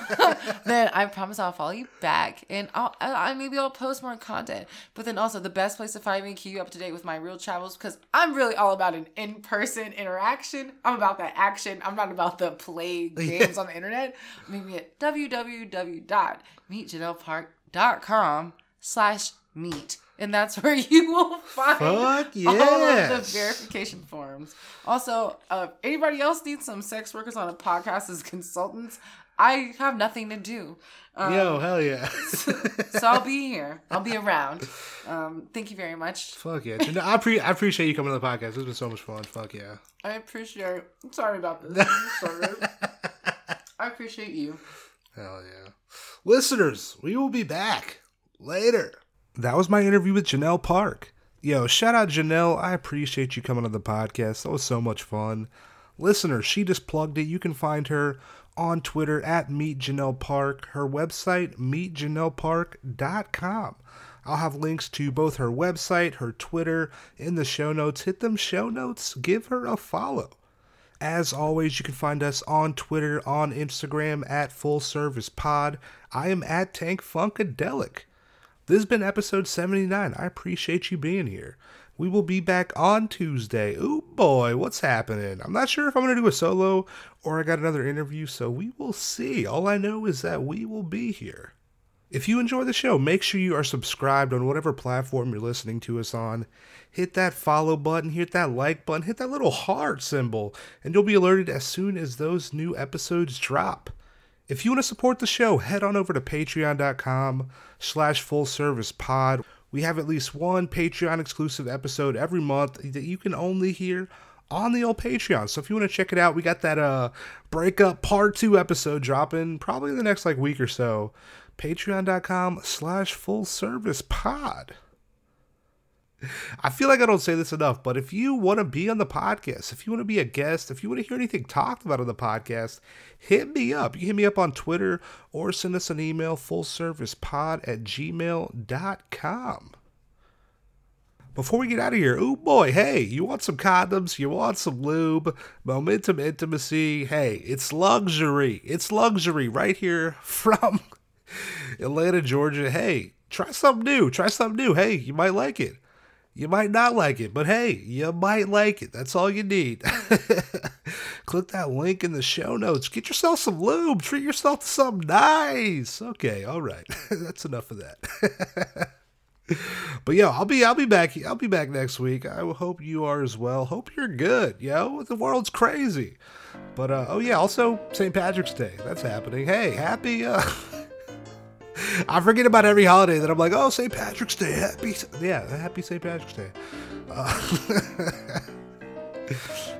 then I promise I'll follow you back, and I'll I, I- maybe I'll post more content. But then also the best place to find me and keep you up to date with my real travels because I'm really all about an in person interaction. I'm about that action. I'm not about the play games on the internet. Meet me at www.meetjanellepark.com slash meet. And that's where you will find Fuck all of the verification forms. Also, uh, anybody else needs some sex workers on a podcast as consultants? I have nothing to do. Um, Yo, hell yeah. so I'll be here. I'll be around. Um, thank you very much. Fuck yeah. Janelle, I, pre- I appreciate you coming to the podcast. Has been so much fun. Fuck yeah. I appreciate. I'm sorry about this. Sorry. I appreciate you. Hell yeah. Listeners, we will be back later. That was my interview with Janelle Park. Yo, shout out Janelle. I appreciate you coming on the podcast. That was so much fun. Listeners, she just plugged it. You can find her on Twitter at Meet Janelle Park, her website, meetjanellepark.com. I'll have links to both her website, her Twitter in the show notes. Hit them show notes, give her a follow. As always, you can find us on Twitter, on Instagram at Full Service Pod. I am at Tank Funkadelic. This has been episode 79. I appreciate you being here. We will be back on Tuesday. Oh boy, what's happening? I'm not sure if I'm going to do a solo or I got another interview, so we will see. All I know is that we will be here. If you enjoy the show, make sure you are subscribed on whatever platform you're listening to us on. Hit that follow button, hit that like button, hit that little heart symbol, and you'll be alerted as soon as those new episodes drop. If you want to support the show, head on over to patreon.com slash full service pod. We have at least one Patreon exclusive episode every month that you can only hear on the old Patreon. So if you want to check it out, we got that uh breakup part two episode dropping probably in the next like week or so. Patreon.com slash full service pod. I feel like I don't say this enough, but if you want to be on the podcast, if you want to be a guest, if you want to hear anything talked about on the podcast, hit me up. You hit me up on Twitter or send us an email, fullservicepod at gmail.com. Before we get out of here, oh boy, hey, you want some condoms? You want some lube? Momentum intimacy? Hey, it's luxury. It's luxury right here from Atlanta, Georgia. Hey, try something new. Try something new. Hey, you might like it. You might not like it, but hey, you might like it. That's all you need. Click that link in the show notes. Get yourself some lube. Treat yourself to something nice. Okay, all right. That's enough of that. but yo, I'll be I'll be back. I'll be back next week. I hope you are as well. Hope you're good. Yo, the world's crazy. But uh, oh yeah, also St. Patrick's Day. That's happening. Hey, happy. Uh, I forget about every holiday that I'm like, oh, St. Patrick's Day, happy, yeah, happy St. Patrick's Day. Uh,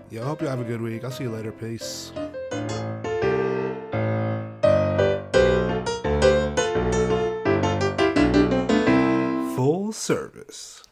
yeah, I hope you have a good week. I'll see you later. Peace. Full service.